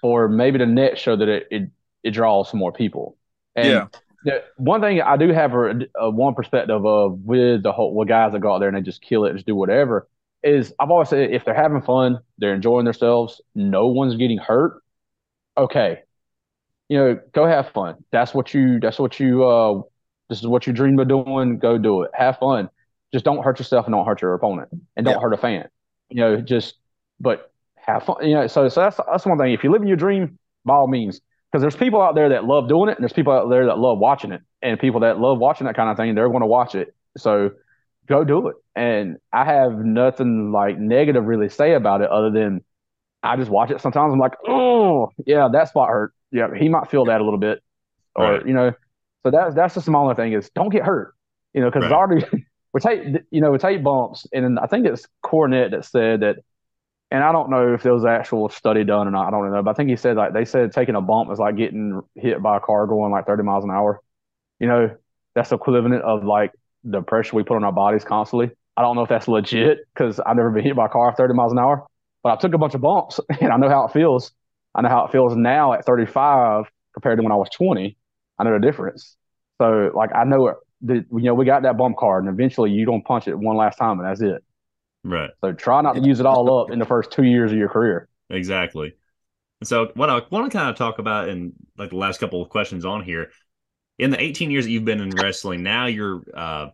for maybe the next show that it it, it draws some more people. And yeah. The, one thing I do have a, a, one perspective of with the whole with guys that go out there and they just kill it, just do whatever is I've always said if they're having fun, they're enjoying themselves, no one's getting hurt. Okay, you know, go have fun. That's what you. That's what you. Uh, this is what you dream of doing. Go do it. Have fun. Just don't hurt yourself and don't hurt your opponent and don't yeah. hurt a fan. You know, just but have fun. You know, so so that's that's one thing. If you live in your dream, by all means, because there's people out there that love doing it and there's people out there that love watching it, and people that love watching that kind of thing, they're going to watch it. So go do it. And I have nothing like negative really say about it other than I just watch it sometimes. I'm like, oh yeah, that spot hurt. Yeah, he might feel that a little bit, or right. you know. So that's that's the smaller thing is don't get hurt. You know, because right. already we take you know we take bumps, and I think it's Cornette that said that. And I don't know if there was actual study done or not. I don't know, but I think he said like they said taking a bump is like getting hit by a car going like 30 miles an hour. You know, that's equivalent of like the pressure we put on our bodies constantly. I don't know if that's legit because I've never been hit by a car 30 miles an hour, but I took a bunch of bumps and I know how it feels. I know how it feels now at 35 compared to when I was 20. I know the difference. So like I know the, you know we got that bump card and eventually you don't punch it one last time and that's it. Right. So try not to use it all up in the first two years of your career. Exactly. So what I want to kind of talk about in like the last couple of questions on here in the 18 years that you've been in wrestling, now you're uh,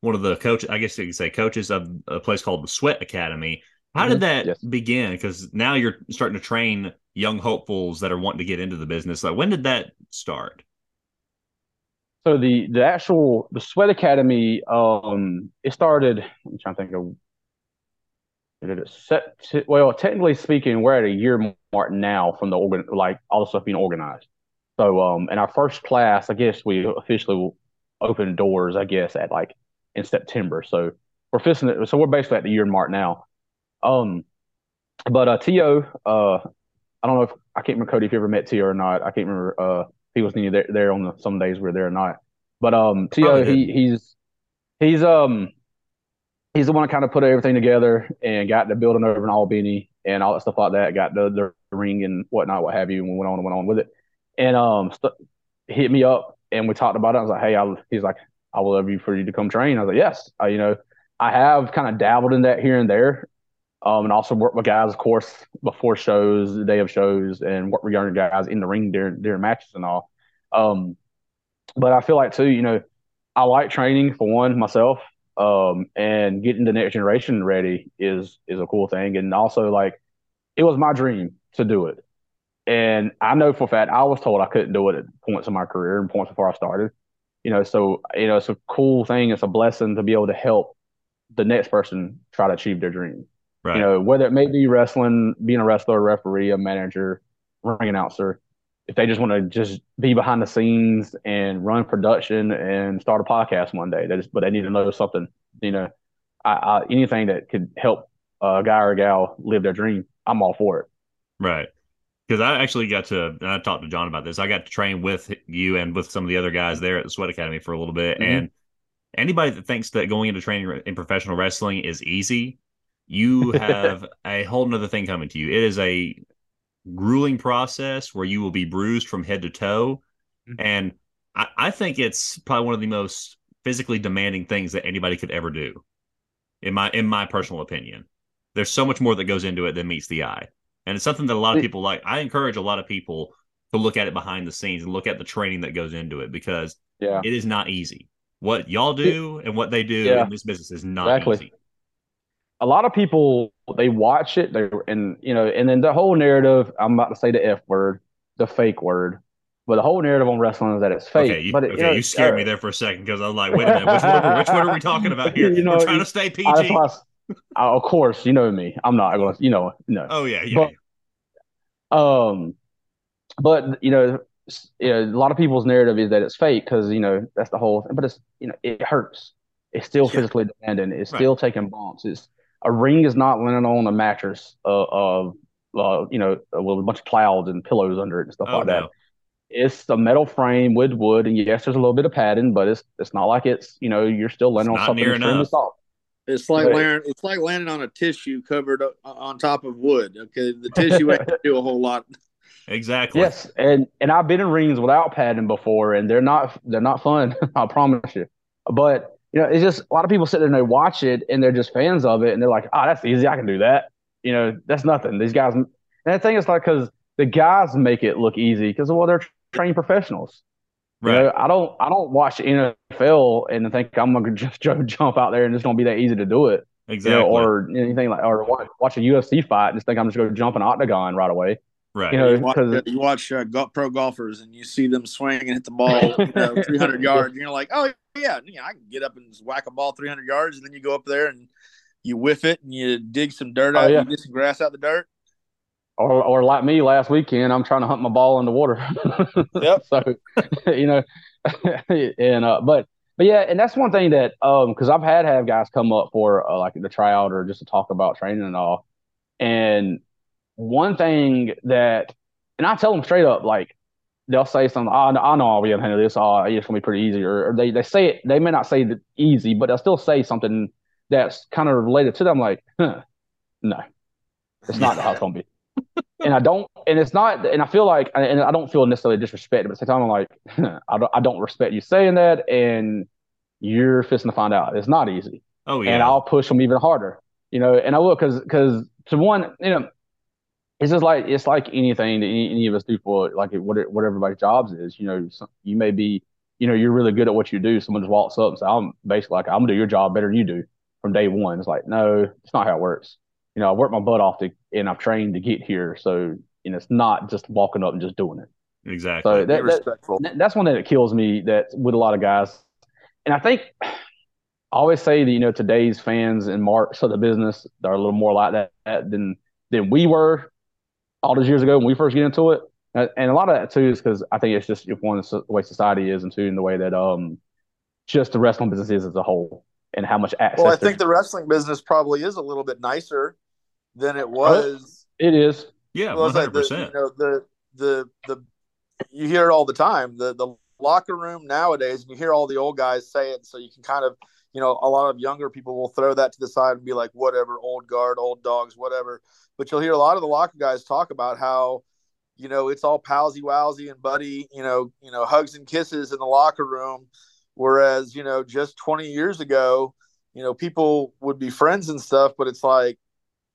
one of the coaches, I guess you could say coaches of a place called the Sweat Academy. How did mm-hmm. that yes. begin? Because now you're starting to train young hopefuls that are wanting to get into the business. Like, when did that start? So the the actual the Sweat Academy, um, it started. I'm trying to think of. Did it set? Well, technically speaking, we're at a year mark now from the organ, like all the stuff being organized. So um, in our first class, I guess we officially opened doors. I guess at like in September. So we're fixing So we're basically at the year mark now. Um, but uh, To, uh, I don't know if I can't remember Cody if you ever met To or not. I can't remember uh he was there, there on the, some days we are there or not. But um, To he he's he's um he's the one that kind of put everything together and got the building over in Albany and all that stuff like that. Got the the ring and whatnot, what have you, and went on and went on with it and um st- hit me up and we talked about it. I was like, hey, I, he's like, I would love you for you to come train. I was like, yes, uh, you know, I have kind of dabbled in that here and there. Um, and also work with guys, of course, before shows, the day of shows, and work with younger guys in the ring during during matches and all. Um, but I feel like too, you know, I like training for one myself, um, and getting the next generation ready is is a cool thing, and also like it was my dream to do it. And I know for a fact I was told I couldn't do it at points in my career and points before I started. You know, so you know, it's a cool thing. It's a blessing to be able to help the next person try to achieve their dream. Right. You know, whether it may be wrestling, being a wrestler, a referee, a manager, ring announcer, if they just want to just be behind the scenes and run production and start a podcast one day, they just, but they need to know something. You know, I, I, anything that could help a guy or a gal live their dream, I'm all for it. Right because I actually got to I talked to John about this. I got to train with you and with some of the other guys there at the Sweat Academy for a little bit. Mm-hmm. And anybody that thinks that going into training in professional wrestling is easy, you have a whole nother thing coming to you. It is a grueling process where you will be bruised from head to toe. Mm-hmm. And I, I think it's probably one of the most physically demanding things that anybody could ever do. In my in my personal opinion. There's so much more that goes into it than meets the eye. And it's something that a lot of people like. I encourage a lot of people to look at it behind the scenes and look at the training that goes into it because yeah. it is not easy. What y'all do and what they do yeah. in this business is not exactly. easy. A lot of people they watch it, they and you know, and then the whole narrative. I'm about to say the f word, the fake word, but the whole narrative on wrestling is that it's fake. Okay, you, but it, okay, you, know, you scared uh, me there for a second because I was like, wait a minute, which word, which word are we talking about here? You know, We're trying to stay PG. I, I, of course, you know me. I'm not going to, you know, no. Oh yeah, yeah. But, um, but you know, you know, a lot of people's narrative is that it's fake because you know that's the whole. thing. But it's you know it hurts. It's still yeah. physically demanding. It's right. still taking bumps. It's a ring is not landing on a mattress uh, of uh, you know with a bunch of clouds and pillows under it and stuff oh, like no. that. It's a metal frame with wood, and yes, there's a little bit of padding, but it's it's not like it's you know you're still landing it's on something extremely soft. It's like right. landing. It's like landing on a tissue covered on top of wood. Okay, the tissue ain't do a whole lot. Exactly. Yes, and and I've been in rings without padding before, and they're not they're not fun. I promise you. But you know, it's just a lot of people sit there and they watch it, and they're just fans of it, and they're like, "Oh, that's easy. I can do that." You know, that's nothing. These guys. And the thing is, like, because the guys make it look easy because well, they're trained professionals. Right. You know, I don't I don't watch NFL and think I'm gonna just jump out there and it's gonna be that easy to do it. Exactly. You know, or anything like or watch, watch a UFC fight and just think I'm just gonna jump an octagon right away. Right. You know, you watch, you watch uh, pro golfers and you see them swing and hit the ball, you know, 300 yards. And you're like, oh yeah, yeah, I can get up and whack a ball 300 yards, and then you go up there and you whiff it and you dig some dirt oh, out, oh, yeah. you get some grass out the dirt, or or like me last weekend, I'm trying to hunt my ball in the water. yep. so, you know, and uh, but but yeah, and that's one thing that um because I've had have guys come up for uh, like the tryout or just to talk about training and all, and one thing that, and I tell them straight up like they'll say something. Oh, I know I'll be able to handle this. Oh, it's gonna be pretty easy. Or, or, they they say it. They may not say that easy, but they'll still say something that's kind of related to them. Like, huh, no, it's not how it's gonna be and I don't, and it's not, and I feel like, and I don't feel necessarily disrespected, but at the same time, I'm like, I don't, I don't respect you saying that, and you're fixing to find out it's not easy. Oh yeah, and I'll push them even harder, you know, and I will because because to one, you know, it's just like it's like anything that any, any of us do for like what what everybody's jobs is, you know, you may be, you know, you're really good at what you do. Someone just walks up and says, I'm basically like, I'm gonna do your job better than you do from day one. It's like, no, it's not how it works you know, I worked my butt off to, and I've trained to get here. So, you know, it's not just walking up and just doing it. Exactly. So that, that, that's one thing that kills me that with a lot of guys. And I think I always say that, you know, today's fans and marks of the business are a little more like that than, than we were all those years ago when we first get into it. And a lot of that too is because I think it's just one the way society is, and two in the way that um just the wrestling business is as a whole, and how much access. Well, I think the wrestling business probably is a little bit nicer than it was. It is. Yeah, one hundred percent. You know the the the you hear it all the time. The the locker room nowadays, and you hear all the old guys say it, so you can kind of you know a lot of younger people will throw that to the side and be like whatever old guard old dogs whatever. But you'll hear a lot of the locker guys talk about how you know it's all palsy wowsy and buddy you know you know hugs and kisses in the locker room. Whereas you know just 20 years ago you know people would be friends and stuff but it's like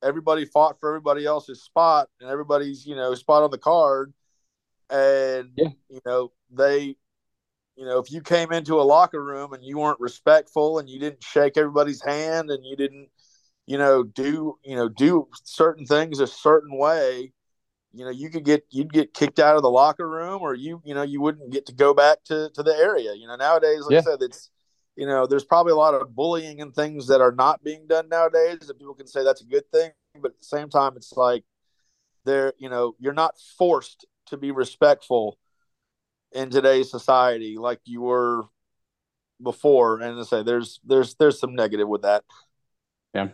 everybody fought for everybody else's spot and everybody's you know spot on the card. And yeah. you know they you know if you came into a locker room and you weren't respectful and you didn't shake everybody's hand and you didn't you know do you know do certain things a certain way you know you could get you'd get kicked out of the locker room or you you know you wouldn't get to go back to to the area you know nowadays like yeah. i said it's you know, there's probably a lot of bullying and things that are not being done nowadays, and people can say that's a good thing. But at the same time, it's like there, you know, you're not forced to be respectful in today's society like you were before. And to say there's there's there's some negative with that. Yeah.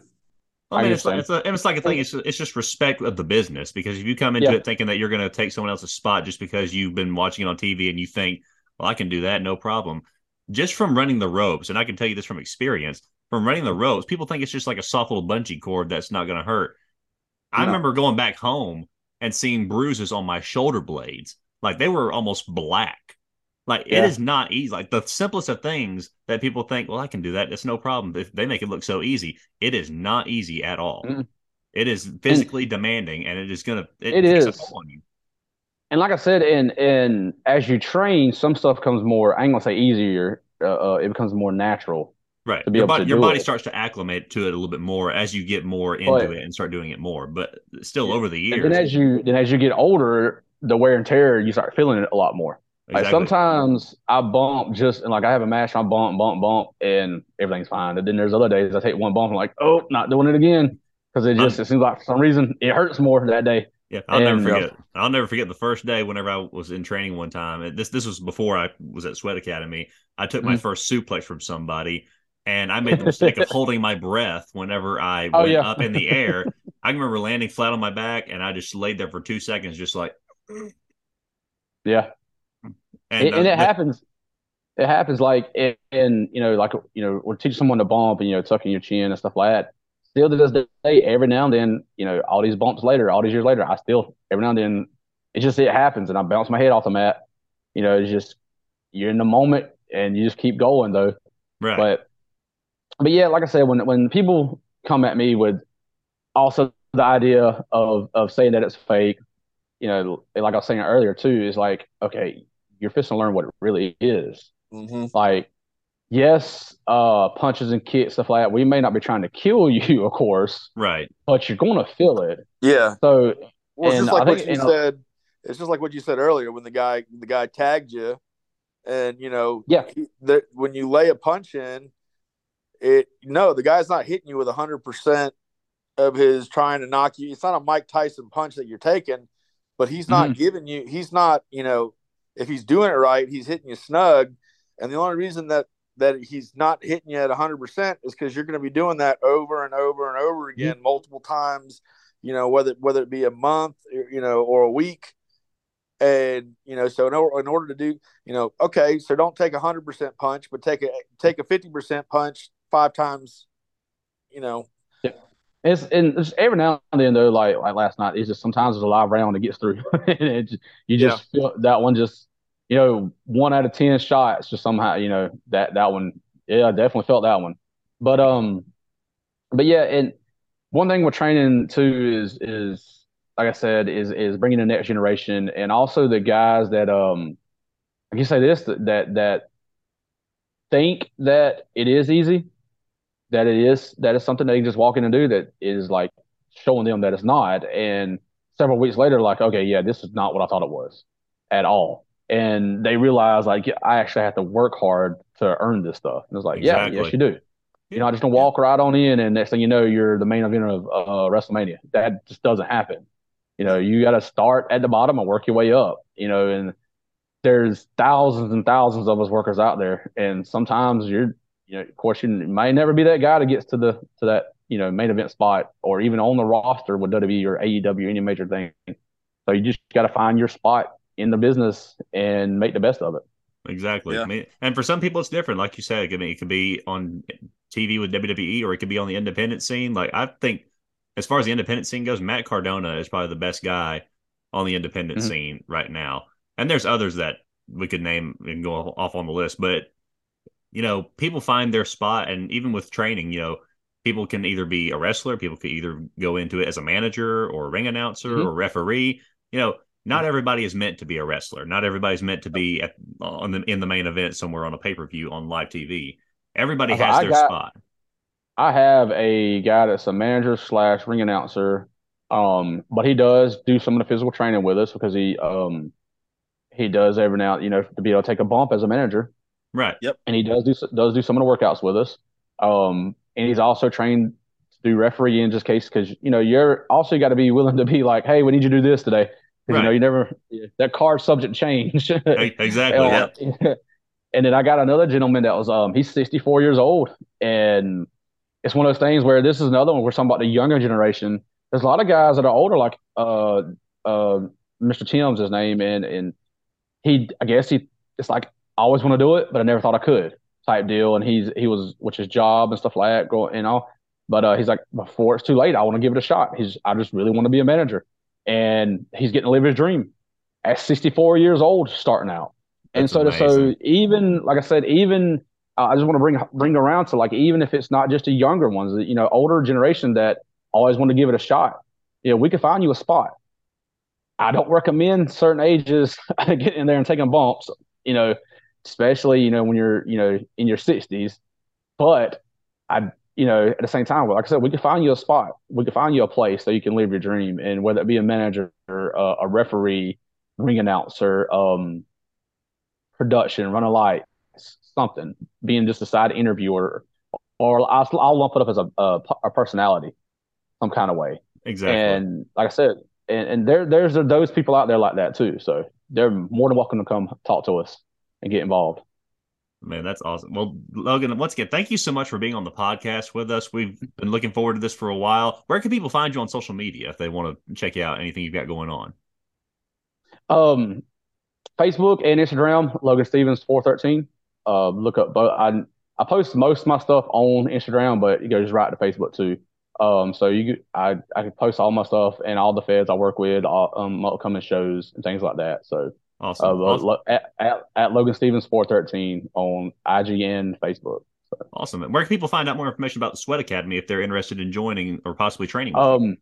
I mean, it's, it's, a, it's like a thing. It's, it's just respect of the business because if you come into yeah. it thinking that you're going to take someone else's spot just because you've been watching it on TV and you think, well, I can do that, no problem. Just from running the ropes, and I can tell you this from experience, from running the ropes, people think it's just like a soft little bungee cord that's not going to hurt. I no. remember going back home and seeing bruises on my shoulder blades, like they were almost black. Like yeah. it is not easy. Like the simplest of things that people think, well, I can do that. It's no problem. If they make it look so easy, it is not easy at all. Mm. It is physically and demanding, and it is gonna. It, it is. on you. And like I said, in in as you train, some stuff comes more. I ain't gonna say easier. Uh, uh, it becomes more natural. Right. your body, your body starts to acclimate to it a little bit more as you get more into but, it and start doing it more. But still, over the years, and then as you then as you get older, the wear and tear, you start feeling it a lot more. Exactly. Like sometimes I bump just and like I have a match, I bump, bump, bump, and everything's fine. And then there's other days I take one bump, I'm like, oh, not doing it again because it just I'm, it seems like for some reason it hurts more that day. Yeah, I'll and, never uh, forget. Uh, I'll never forget the first day whenever I was in training one time. This this was before I was at Sweat Academy. I took my mm-hmm. first suplex from somebody, and I made the mistake of holding my breath whenever I oh, went yeah. up in the air. I remember landing flat on my back, and I just laid there for two seconds, just like. Yeah, and, and, and uh, it happens. It happens like in, you know, like you know, we're teaching someone to bump and you know, tucking your chin and stuff like that. Still to this day, every now and then, you know, all these bumps later, all these years later, I still every now and then, it just it happens, and I bounce my head off the mat. You know, it's just you're in the moment, and you just keep going though. Right. But but yeah, like I said, when when people come at me with also the idea of of saying that it's fake, you know, like I was saying earlier too, is like, okay, you're fixing to learn what it really is. Mm-hmm. Like, yes, uh, punches and kicks, stuff like that. We may not be trying to kill you, of course, right? But you're going to feel it. Yeah. So, well, it's just like what you said. It's just like what you said earlier when the guy the guy tagged you, and you know, yeah, he, the, when you lay a punch in, it no, the guy's not hitting you with hundred percent of his trying to knock you. It's not a Mike Tyson punch that you're taking, but he's not mm-hmm. giving you. He's not, you know, if he's doing it right, he's hitting you snug. And the only reason that that he's not hitting you at 100% is because you're going to be doing that over and over and over again mm-hmm. multiple times you know whether whether it be a month you know or a week and you know so in order, in order to do you know okay so don't take a 100% punch but take a take a 50% punch five times you know it's and it's every now and then though, like like last night, it's just sometimes there's a live round that gets through, and just, you just yeah. feel that one just you know one out of ten shots just somehow you know that that one yeah I definitely felt that one, but um, but yeah, and one thing we're training too is is like I said is is bringing the next generation and also the guys that um I can say this that that think that it is easy that it is that is something they can just walk in and do that is like showing them that it's not. And several weeks later, like, okay, yeah, this is not what I thought it was at all. And they realize like I actually have to work hard to earn this stuff. And it's like, exactly. yeah, yes, you do. You know, I just don't walk right on in, and next thing you know, you're the main event of uh, WrestleMania. That just doesn't happen. You know, you got to start at the bottom and work your way up. You know, and there's thousands and thousands of us workers out there, and sometimes you're you know, of course, you may never be that guy that gets to the to that you know main event spot or even on the roster with WWE or AEW any major thing. So you just got to find your spot in the business and make the best of it. Exactly. Yeah. I mean, and for some people, it's different. Like you said, I mean, it could be on TV with WWE or it could be on the independent scene. Like I think, as far as the independent scene goes, Matt Cardona is probably the best guy on the independent mm-hmm. scene right now. And there's others that we could name and go off on the list, but you know, people find their spot, and even with training, you know, people can either be a wrestler, people can either go into it as a manager or a ring announcer mm-hmm. or referee. You know, not everybody is meant to be a wrestler. Not everybody's meant to be at, on the in the main event somewhere on a pay per view on live TV. Everybody has their got, spot. I have a guy that's a manager slash ring announcer, um, but he does do some of the physical training with us because he um he does every now you know to be able to take a bump as a manager. Right. Yep. And he does do does do some of the workouts with us. Um, and he's also trained to do referee in just case because you know you're also got to be willing to be like, hey, we need you to do this today. Right. You know, you never that card subject change. exactly. and, and then I got another gentleman that was um he's 64 years old and it's one of those things where this is another one. We're talking about the younger generation. There's a lot of guys that are older, like uh, uh, Mr. Tim's his name, and and he, I guess he, it's like I always want to do it, but I never thought I could type deal. And he's he was, which his job and stuff like that, going, you know. But uh, he's like, before it's too late, I want to give it a shot. He's, I just really want to be a manager, and he's getting to live his dream at 64 years old, starting out. And so, so even like I said, even uh, I just want to bring bring around to like even if it's not just a younger ones, you know, older generation that always want to give it a shot. You know, we can find you a spot. I don't recommend certain ages getting in there and taking bumps. You know, especially you know when you're you know in your 60s. But I you know at the same time, like I said, we can find you a spot. We can find you a place so you can live your dream, and whether it be a manager, or, uh, a referee, ring announcer, um, production, run a light, something, being just a side interviewer, or I'll, I'll lump it up as a, a, a personality, some kind of way. Exactly. And like I said, and, and there there's those people out there like that too. So they're more than welcome to come talk to us and get involved. Man, that's awesome. Well, Logan, once again, thank you so much for being on the podcast with us. We've been looking forward to this for a while. Where can people find you on social media if they want to check out anything you've got going on? Um, Facebook and Instagram, Logan Stevens four thirteen. Uh, look up both. I I post most of my stuff on Instagram, but it goes right to Facebook too. Um, so you, I, I can post all my stuff and all the feds I work with, all, um, upcoming shows and things like that. So awesome. Uh, awesome. At, at, at, Logan Stevens four thirteen on IGN Facebook. So. Awesome. Where can people find out more information about the Sweat Academy if they're interested in joining or possibly training? um,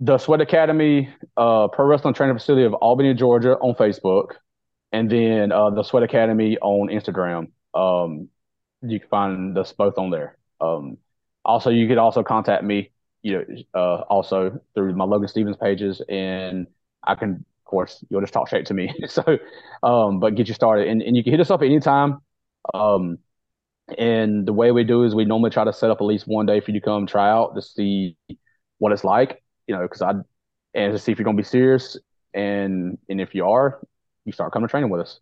the Sweat Academy, uh, Pro Wrestling Training Facility of Albany, Georgia, on Facebook, and then uh, the Sweat Academy on Instagram. Um, you can find us both on there. Um, also, you could also contact me, you know, uh, also through my Logan Stevens pages, and I can, course, you'll just talk straight to me. so, um, but get you started, and, and you can hit us up anytime. Um, and the way we do is we normally try to set up at least one day for you to come try out to see what it's like, you know, because I and to see if you're gonna be serious, and and if you are, you start coming to training with us.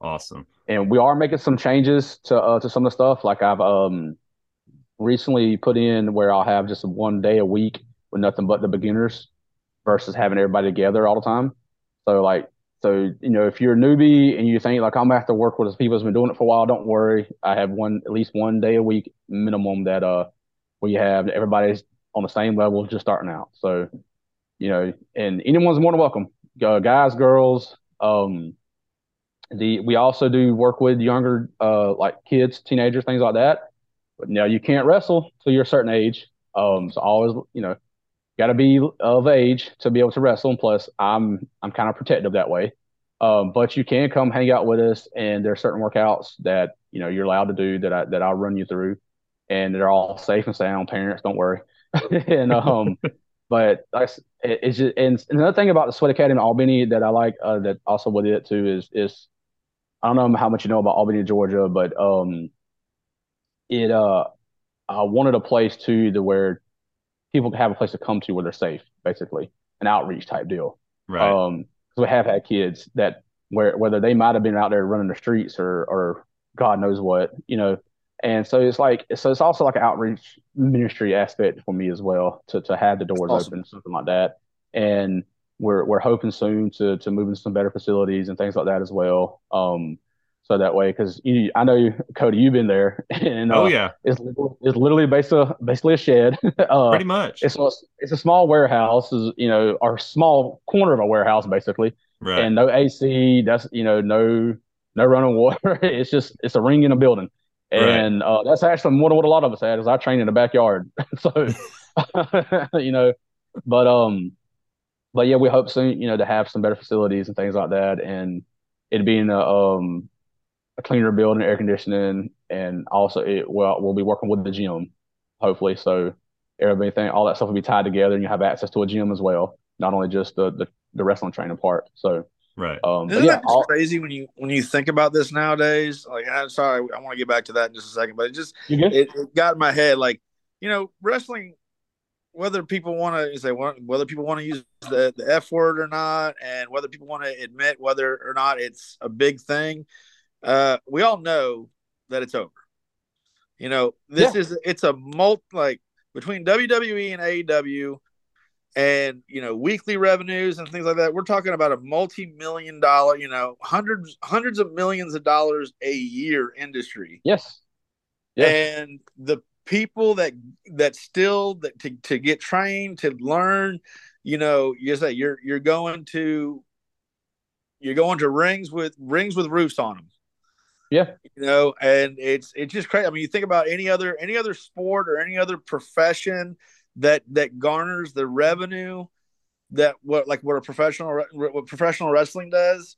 Awesome. And we are making some changes to uh, to some of the stuff. Like I've um recently put in where I'll have just one day a week with nothing but the beginners versus having everybody together all the time. So like so you know if you're a newbie and you think like I'm gonna have to work with people who's been doing it for a while, don't worry. I have one at least one day a week minimum that uh you have everybody's on the same level just starting out. So you know and anyone's more than welcome. Uh, guys, girls, um, the we also do work with younger uh like kids, teenagers, things like that. But now you can't wrestle till you're a certain age. Um, so always you know got to be of age to be able to wrestle. And plus, I'm I'm kind of protective that way. Um, but you can come hang out with us, and there are certain workouts that you know you're allowed to do that I that I'll run you through, and they're all safe and sound. Parents, don't worry. and um, but it's just and another thing about the Sweat Academy in Albany that I like uh, that also with it too is is I don't know how much you know about Albany, Georgia, but um, it uh, I wanted a place too to where people can have a place to come to where they're safe, basically an outreach type deal. Right. Um, because we have had kids that where whether they might have been out there running the streets or or God knows what, you know, and so it's like so it's also like an outreach ministry aspect for me as well to to have the doors awesome. open something like that and we're we're hoping soon to to move into some better facilities and things like that as well um so that way because I know Cody you've been there and oh uh, yeah. it's it's literally basically basically a shed. Uh, pretty much. it's a, it's a small warehouse is you know our small corner of a warehouse basically. Right. And no AC that's you know no no running water. It's just it's a ring in a building. And right. uh, that's actually more than what a lot of us had. Is I train in the backyard, so you know, but um, but yeah, we hope soon, you know, to have some better facilities and things like that, and it being a um a cleaner building, air conditioning, and also it well we'll be working with the gym, hopefully. So everything, all that stuff will be tied together, and you have access to a gym as well, not only just the the, the wrestling training part. So Right. Um, Isn't yeah, that all, crazy when you when you think about this nowadays? Like, I'm sorry, I want to get back to that in just a second, but it just it, it, got in my head. Like, you know, wrestling, whether people want to say whether people want to use the, the F word or not, and whether people want to admit whether or not it's a big thing, uh, we all know that it's over. You know, this yeah. is it's a multi like between WWE and AEW and you know weekly revenues and things like that we're talking about a multi-million dollar you know hundreds hundreds of millions of dollars a year industry yes, yes. and the people that that still that to, to get trained to learn you know you say you're you're going to you're going to rings with rings with roofs on them yeah you know and it's it's just crazy i mean you think about any other any other sport or any other profession that that garners the revenue that what like what a professional what professional wrestling does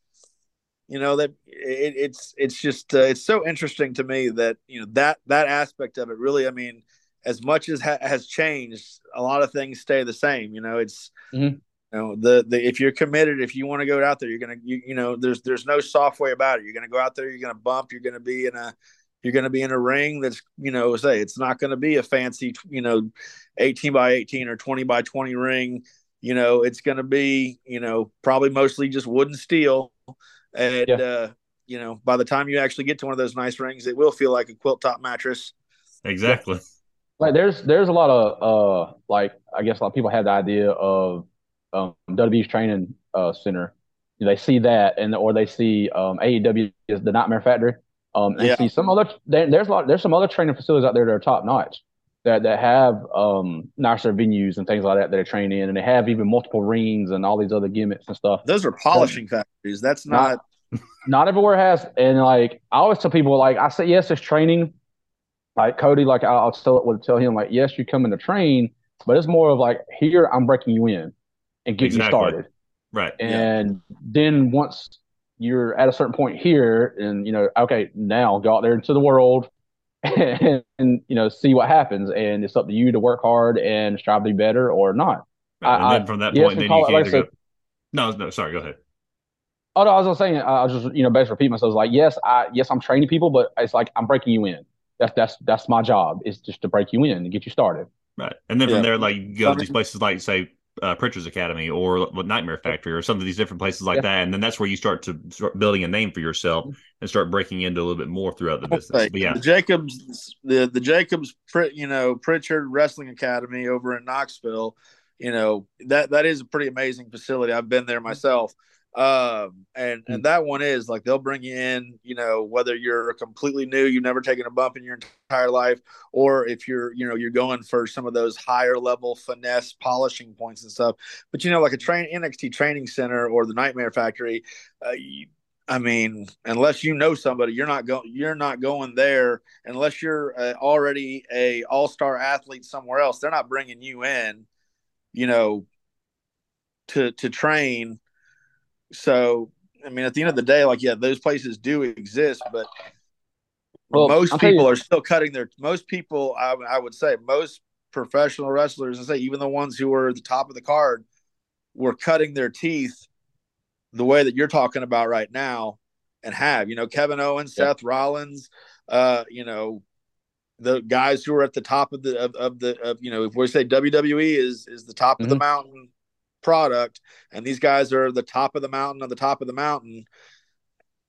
you know that it, it's it's just uh, it's so interesting to me that you know that that aspect of it really i mean as much as ha- has changed a lot of things stay the same you know it's mm-hmm. You know the the if you're committed if you want to go out there you're gonna you, you know there's there's no soft way about it. You're gonna go out there you're gonna bump you're gonna be in a you're going to be in a ring that's you know say it's not going to be a fancy you know 18 by 18 or 20 by 20 ring. You know it's going to be you know probably mostly just wood and steel. And yeah. uh you know by the time you actually get to one of those nice rings it will feel like a quilt top mattress. Exactly. Like there's there's a lot of uh like i guess a lot of people have the idea of um wwe's training uh center they see that and or they see um aew is the nightmare factory um, and yeah. see some other there, there's a lot there's some other training facilities out there that are top notch that that have um nicer venues and things like that that are trained in, and they have even multiple rings and all these other gimmicks and stuff. Those are polishing but, factories. That's not, not not everywhere has. And like I always tell people, like I say, yes, it's training. Like Cody, like I'll tell would tell him, like yes, you come in to train, but it's more of like here I'm breaking you in and get exactly. you started. Right. And yeah. then once you're at a certain point here and you know okay now go out there into the world and, and, you know see what happens and it's up to you to work hard and strive to be better or not right, and then from that point yes, then you can like go, no no sorry go ahead oh no i was just saying i was just you know basically repeat myself like yes i yes i'm training people but it's like i'm breaking you in that's that's that's my job is just to break you in and get you started right and then yeah. from there like you go to these places like say uh, Prichard's Academy or Nightmare Factory or some of these different places like yeah. that, and then that's where you start to start building a name for yourself and start breaking into a little bit more throughout the business. But yeah, the Jacobs, the the Jacobs, you know, Pritchard Wrestling Academy over in Knoxville, you know that that is a pretty amazing facility. I've been there myself. Um, and and hmm. that one is like they'll bring you in, you know, whether you're completely new, you've never taken a bump in your entire life, or if you're, you know, you're going for some of those higher level finesse polishing points and stuff. But you know, like a train NXT training center or the Nightmare Factory, uh, you, I mean, unless you know somebody, you're not going. You're not going there unless you're uh, already a all star athlete somewhere else. They're not bringing you in, you know, to to train so, I mean, at the end of the day, like, yeah, those places do exist, but well, most people are still cutting their. Most people, I, I would say, most professional wrestlers, and say even the ones who were at the top of the card, were cutting their teeth the way that you're talking about right now, and have you know Kevin Owens, yeah. Seth Rollins, uh, you know, the guys who are at the top of the of, of the of you know if we say WWE is is the top mm-hmm. of the mm-hmm. mountain product and these guys are the top of the mountain on the top of the mountain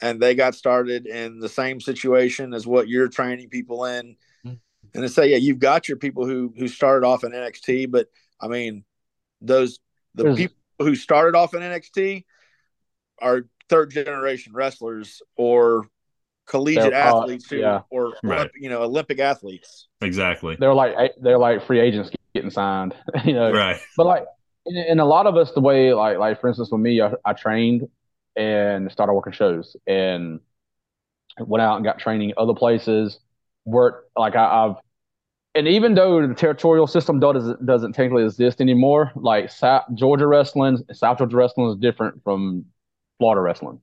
and they got started in the same situation as what you're training people in mm-hmm. and they say yeah you've got your people who who started off in NXT but I mean those the There's, people who started off in NXT are third generation wrestlers or collegiate athletes who, yeah. or right. you know Olympic athletes exactly they're like they're like free agents getting signed you know right but like and, and a lot of us, the way like like for instance, with me, I, I trained and started working shows and went out and got training other places. Worked like I, have and even though the territorial system doesn't doesn't technically exist anymore, like South, Georgia wrestling, South Georgia wrestling is different from Florida wrestling.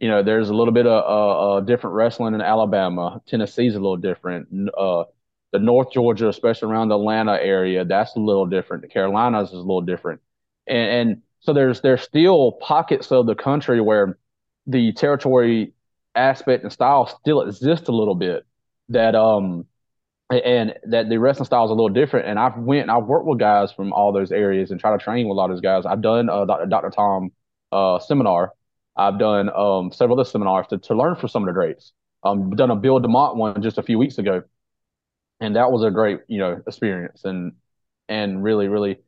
You know, there's a little bit of uh, uh, different wrestling in Alabama. Tennessee's a little different. Uh, the North Georgia, especially around the Atlanta area, that's a little different. The Carolinas is a little different, and, and so there's there's still pockets of the country where the territory aspect and style still exists a little bit. That um and that the wrestling style is a little different. And I've went and I've worked with guys from all those areas and try to train with a lot of those guys. I've done a Dr. Dr. Tom uh, seminar. I've done um, several other seminars to, to learn from some of the greats. Um, done a Bill DeMott one just a few weeks ago and that was a great you know experience and and really really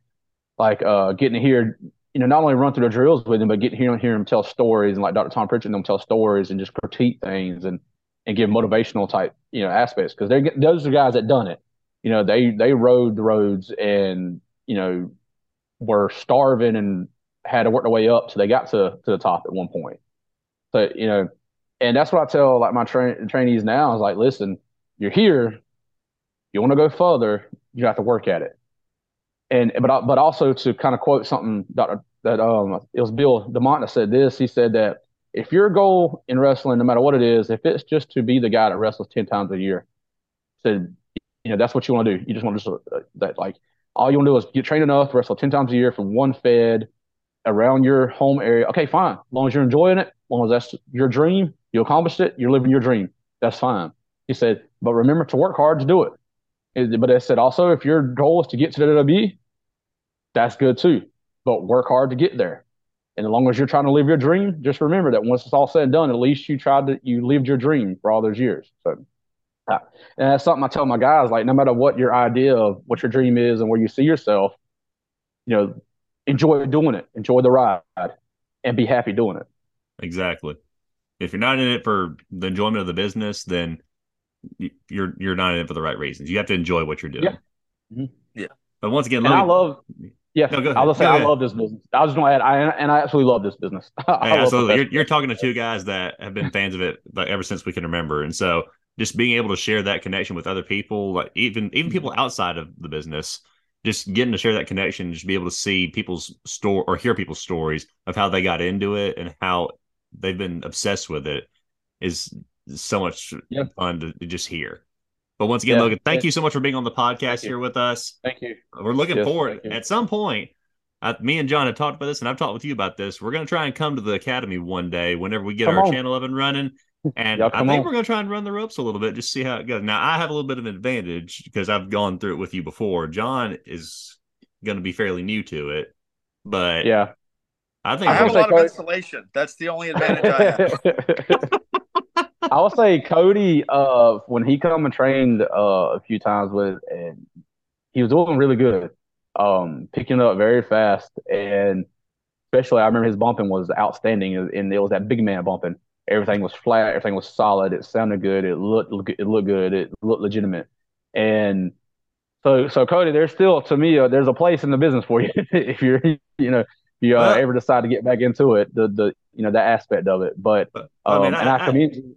like uh getting to hear you know not only run through the drills with him but getting to hear, him tell stories and like Dr. Tom Prichard and them tell stories and just critique things and and give motivational type you know aspects because they're those are guys that done it you know they they rode the roads and you know were starving and had to work their way up so they got to to the top at one point so you know and that's what I tell like my tra- trainees now is like listen you're here you want to go further, you have to work at it. And but but also to kind of quote something that that um it was Bill DeMott that said this. He said that if your goal in wrestling, no matter what it is, if it's just to be the guy that wrestles ten times a year, said you know that's what you want to do. You just want to just uh, that like all you want to do is get trained enough, wrestle ten times a year from one fed around your home area. Okay, fine. As long as you're enjoying it, as long as that's your dream, you accomplished it, you're living your dream. That's fine. He said, but remember to work hard to do it. But I said also, if your goal is to get to the WWE, that's good too. But work hard to get there. And as long as you're trying to live your dream, just remember that once it's all said and done, at least you tried to you lived your dream for all those years. So, uh, and that's something I tell my guys: like, no matter what your idea of what your dream is and where you see yourself, you know, enjoy doing it, enjoy the ride, and be happy doing it. Exactly. If you're not in it for the enjoyment of the business, then you're you're not in it for the right reasons. You have to enjoy what you're doing. Yeah. Mm-hmm. Yeah. But once again, and I love. Yeah, no, I was say I love this business. I was just going to add, I and I absolutely love this business. Hey, absolutely, you're, you're talking to two guys that have been fans of it like ever since we can remember, and so just being able to share that connection with other people, like even even people mm-hmm. outside of the business, just getting to share that connection, just be able to see people's story or hear people's stories of how they got into it and how they've been obsessed with it is so much yep. fun to just hear. But once again, yeah. Logan, thank yeah. you so much for being on the podcast here with us. Thank you. We're looking yes, forward at some point. Uh, me and John have talked about this, and I've talked with you about this. We're going to try and come to the academy one day whenever we get come our on. channel up and running. And I think on. we're going to try and run the ropes a little bit, just see how it goes. Now, I have a little bit of an advantage because I've gone through it with you before. John is going to be fairly new to it, but yeah, I think I have a lot of insulation. That's the only advantage I have. I will say Cody, uh, when he come and trained uh, a few times with, and he was doing really good, um, picking up very fast, and especially I remember his bumping was outstanding, and it was that big man bumping. Everything was flat, everything was solid. It sounded good. It looked it looked good. It looked legitimate, and so so Cody, there's still to me uh, there's a place in the business for you if you're you know if you uh, ever decide to get back into it the the you know that aspect of it. But um, I mean, and I, I commend you.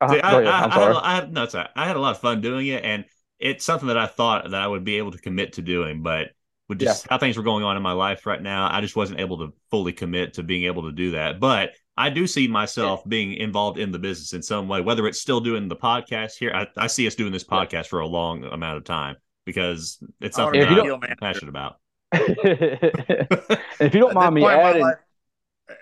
Uh-huh. See, I, I, I, had, I, had, no, sorry. I had a lot of fun doing it, and it's something that I thought that I would be able to commit to doing, but with just yeah. how things were going on in my life right now, I just wasn't able to fully commit to being able to do that. But I do see myself yeah. being involved in the business in some way, whether it's still doing the podcast here. I, I see us doing this podcast yeah. for a long amount of time because it's something that I'm passionate about. if you don't mind me adding, life,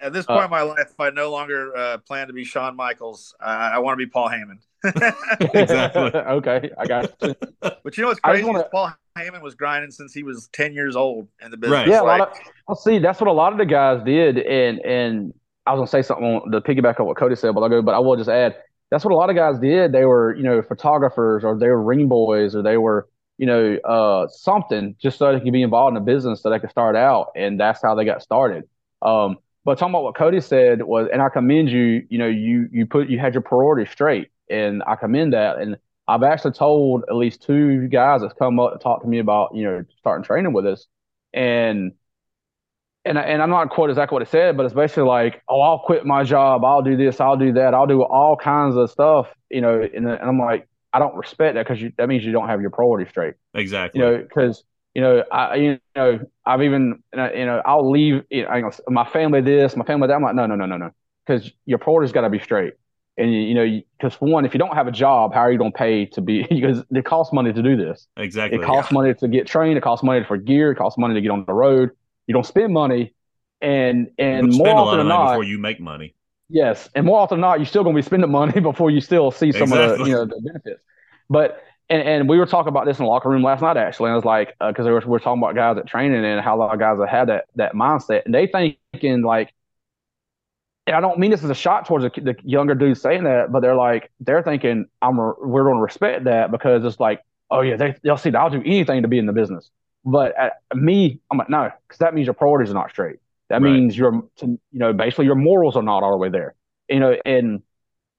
at this point uh, in my life, I no longer uh, plan to be Shawn Michaels. I, I want to be Paul Heyman. exactly. okay, I got you. But you know what's crazy? Wanna... Paul Heyman was grinding since he was ten years old in the business. Right. Yeah. Like... Of, I'll see. That's what a lot of the guys did, and and I was gonna say something on the piggyback on what Cody said, but I'll go. But I will just add that's what a lot of guys did. They were you know photographers, or they were ring boys, or they were you know uh, something just so they could be involved in a business so they could start out, and that's how they got started. Um, but talking about what Cody said was, and I commend you. You know, you you put you had your priorities straight, and I commend that. And I've actually told at least two guys that's come up to talk to me about you know starting training with us, and and and I'm not quote exactly what it said, but it's basically like, oh, I'll quit my job, I'll do this, I'll do that, I'll do all kinds of stuff, you know. And, and I'm like, I don't respect that because that means you don't have your priorities straight. Exactly. You know, because you know, I you know, I've even you know, I'll leave you know, my family this, my family that. I'm like, no, no, no, no, no, because your priorities got to be straight. And you, you know, because for one, if you don't have a job, how are you going to pay to be? Because it costs money to do this. Exactly. It costs yeah. money to get trained. It costs money for gear. It costs money to get on the road. You don't spend money, and and more often than not, before you make money. Yes, and more often than not, you're still going to be spending money before you still see some exactly. of the you know the benefits. But and, and we were talking about this in the locker room last night actually. And I was like, because uh, we were, we were talking about guys at training and how a lot of guys have had that that mindset, and they thinking like, and I don't mean this as a shot towards the, the younger dudes saying that, but they're like they're thinking I'm we're going to respect that because it's like oh yeah, they, they'll see, that I'll do anything to be in the business. But at, me, I'm like, no, because that means your priorities are not straight. That Right. means your, you know, basically your morals are not all the way there. You know, and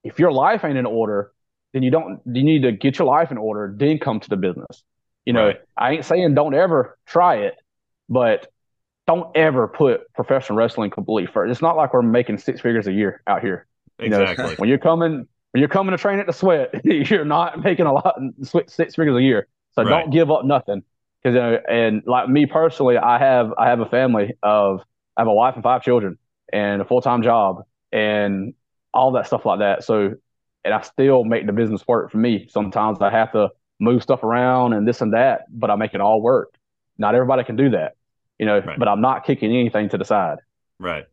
if your life ain't in order, then you don't, you need to get your life in order, then come to the business. You know, Right. I ain't saying don't ever try it, but don't ever put professional wrestling completely first. It's not like we're making six figures a year out here. You know, Exactly. when you're coming, when you're coming to train at the sweat, you're not making a lot six six figures a year. So Right. don't give up nothing. Because uh, and like me personally, I have I have a family of I have a wife and five children and a full time job and all that stuff like that. So and I still make the business work for me. Sometimes I have to move stuff around and this and that, but I make it all work. Not everybody can do that, you know. Right. But I'm not kicking anything to the side. Right.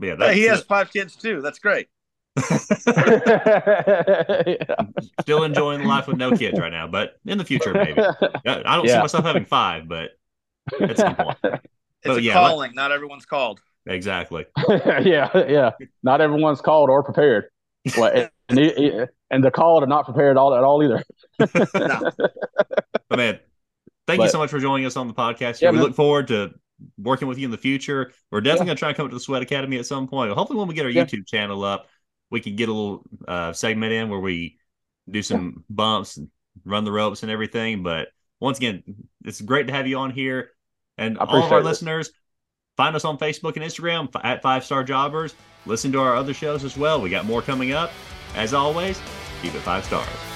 Yeah, Hey, he has it. five kids too. That's great. yeah. still enjoying life with no kids right now, but in the future maybe. I don't see myself having five, but that's a point. It's Oh, a yeah, let- calling. Not everyone's called. Exactly. yeah, yeah. Not everyone's called or prepared. Well, and, and, he- and the call are not prepared all at all either. No. But man, thank you so much for joining us on the podcast. Yeah, we man. look forward to working with you in the future. We're definitely going to try and come up to the Sweat Academy at some point. Hopefully, when we get our Yeah. YouTube channel up, we can get a little uh, segment in where we do some bumps and run the ropes and everything. But once again, it's great to have you on here. And all of our it. listeners, find us on Facebook and Instagram at Five Star Jobbers. Listen to our other shows as well. We got more coming up. As always, keep it five stars.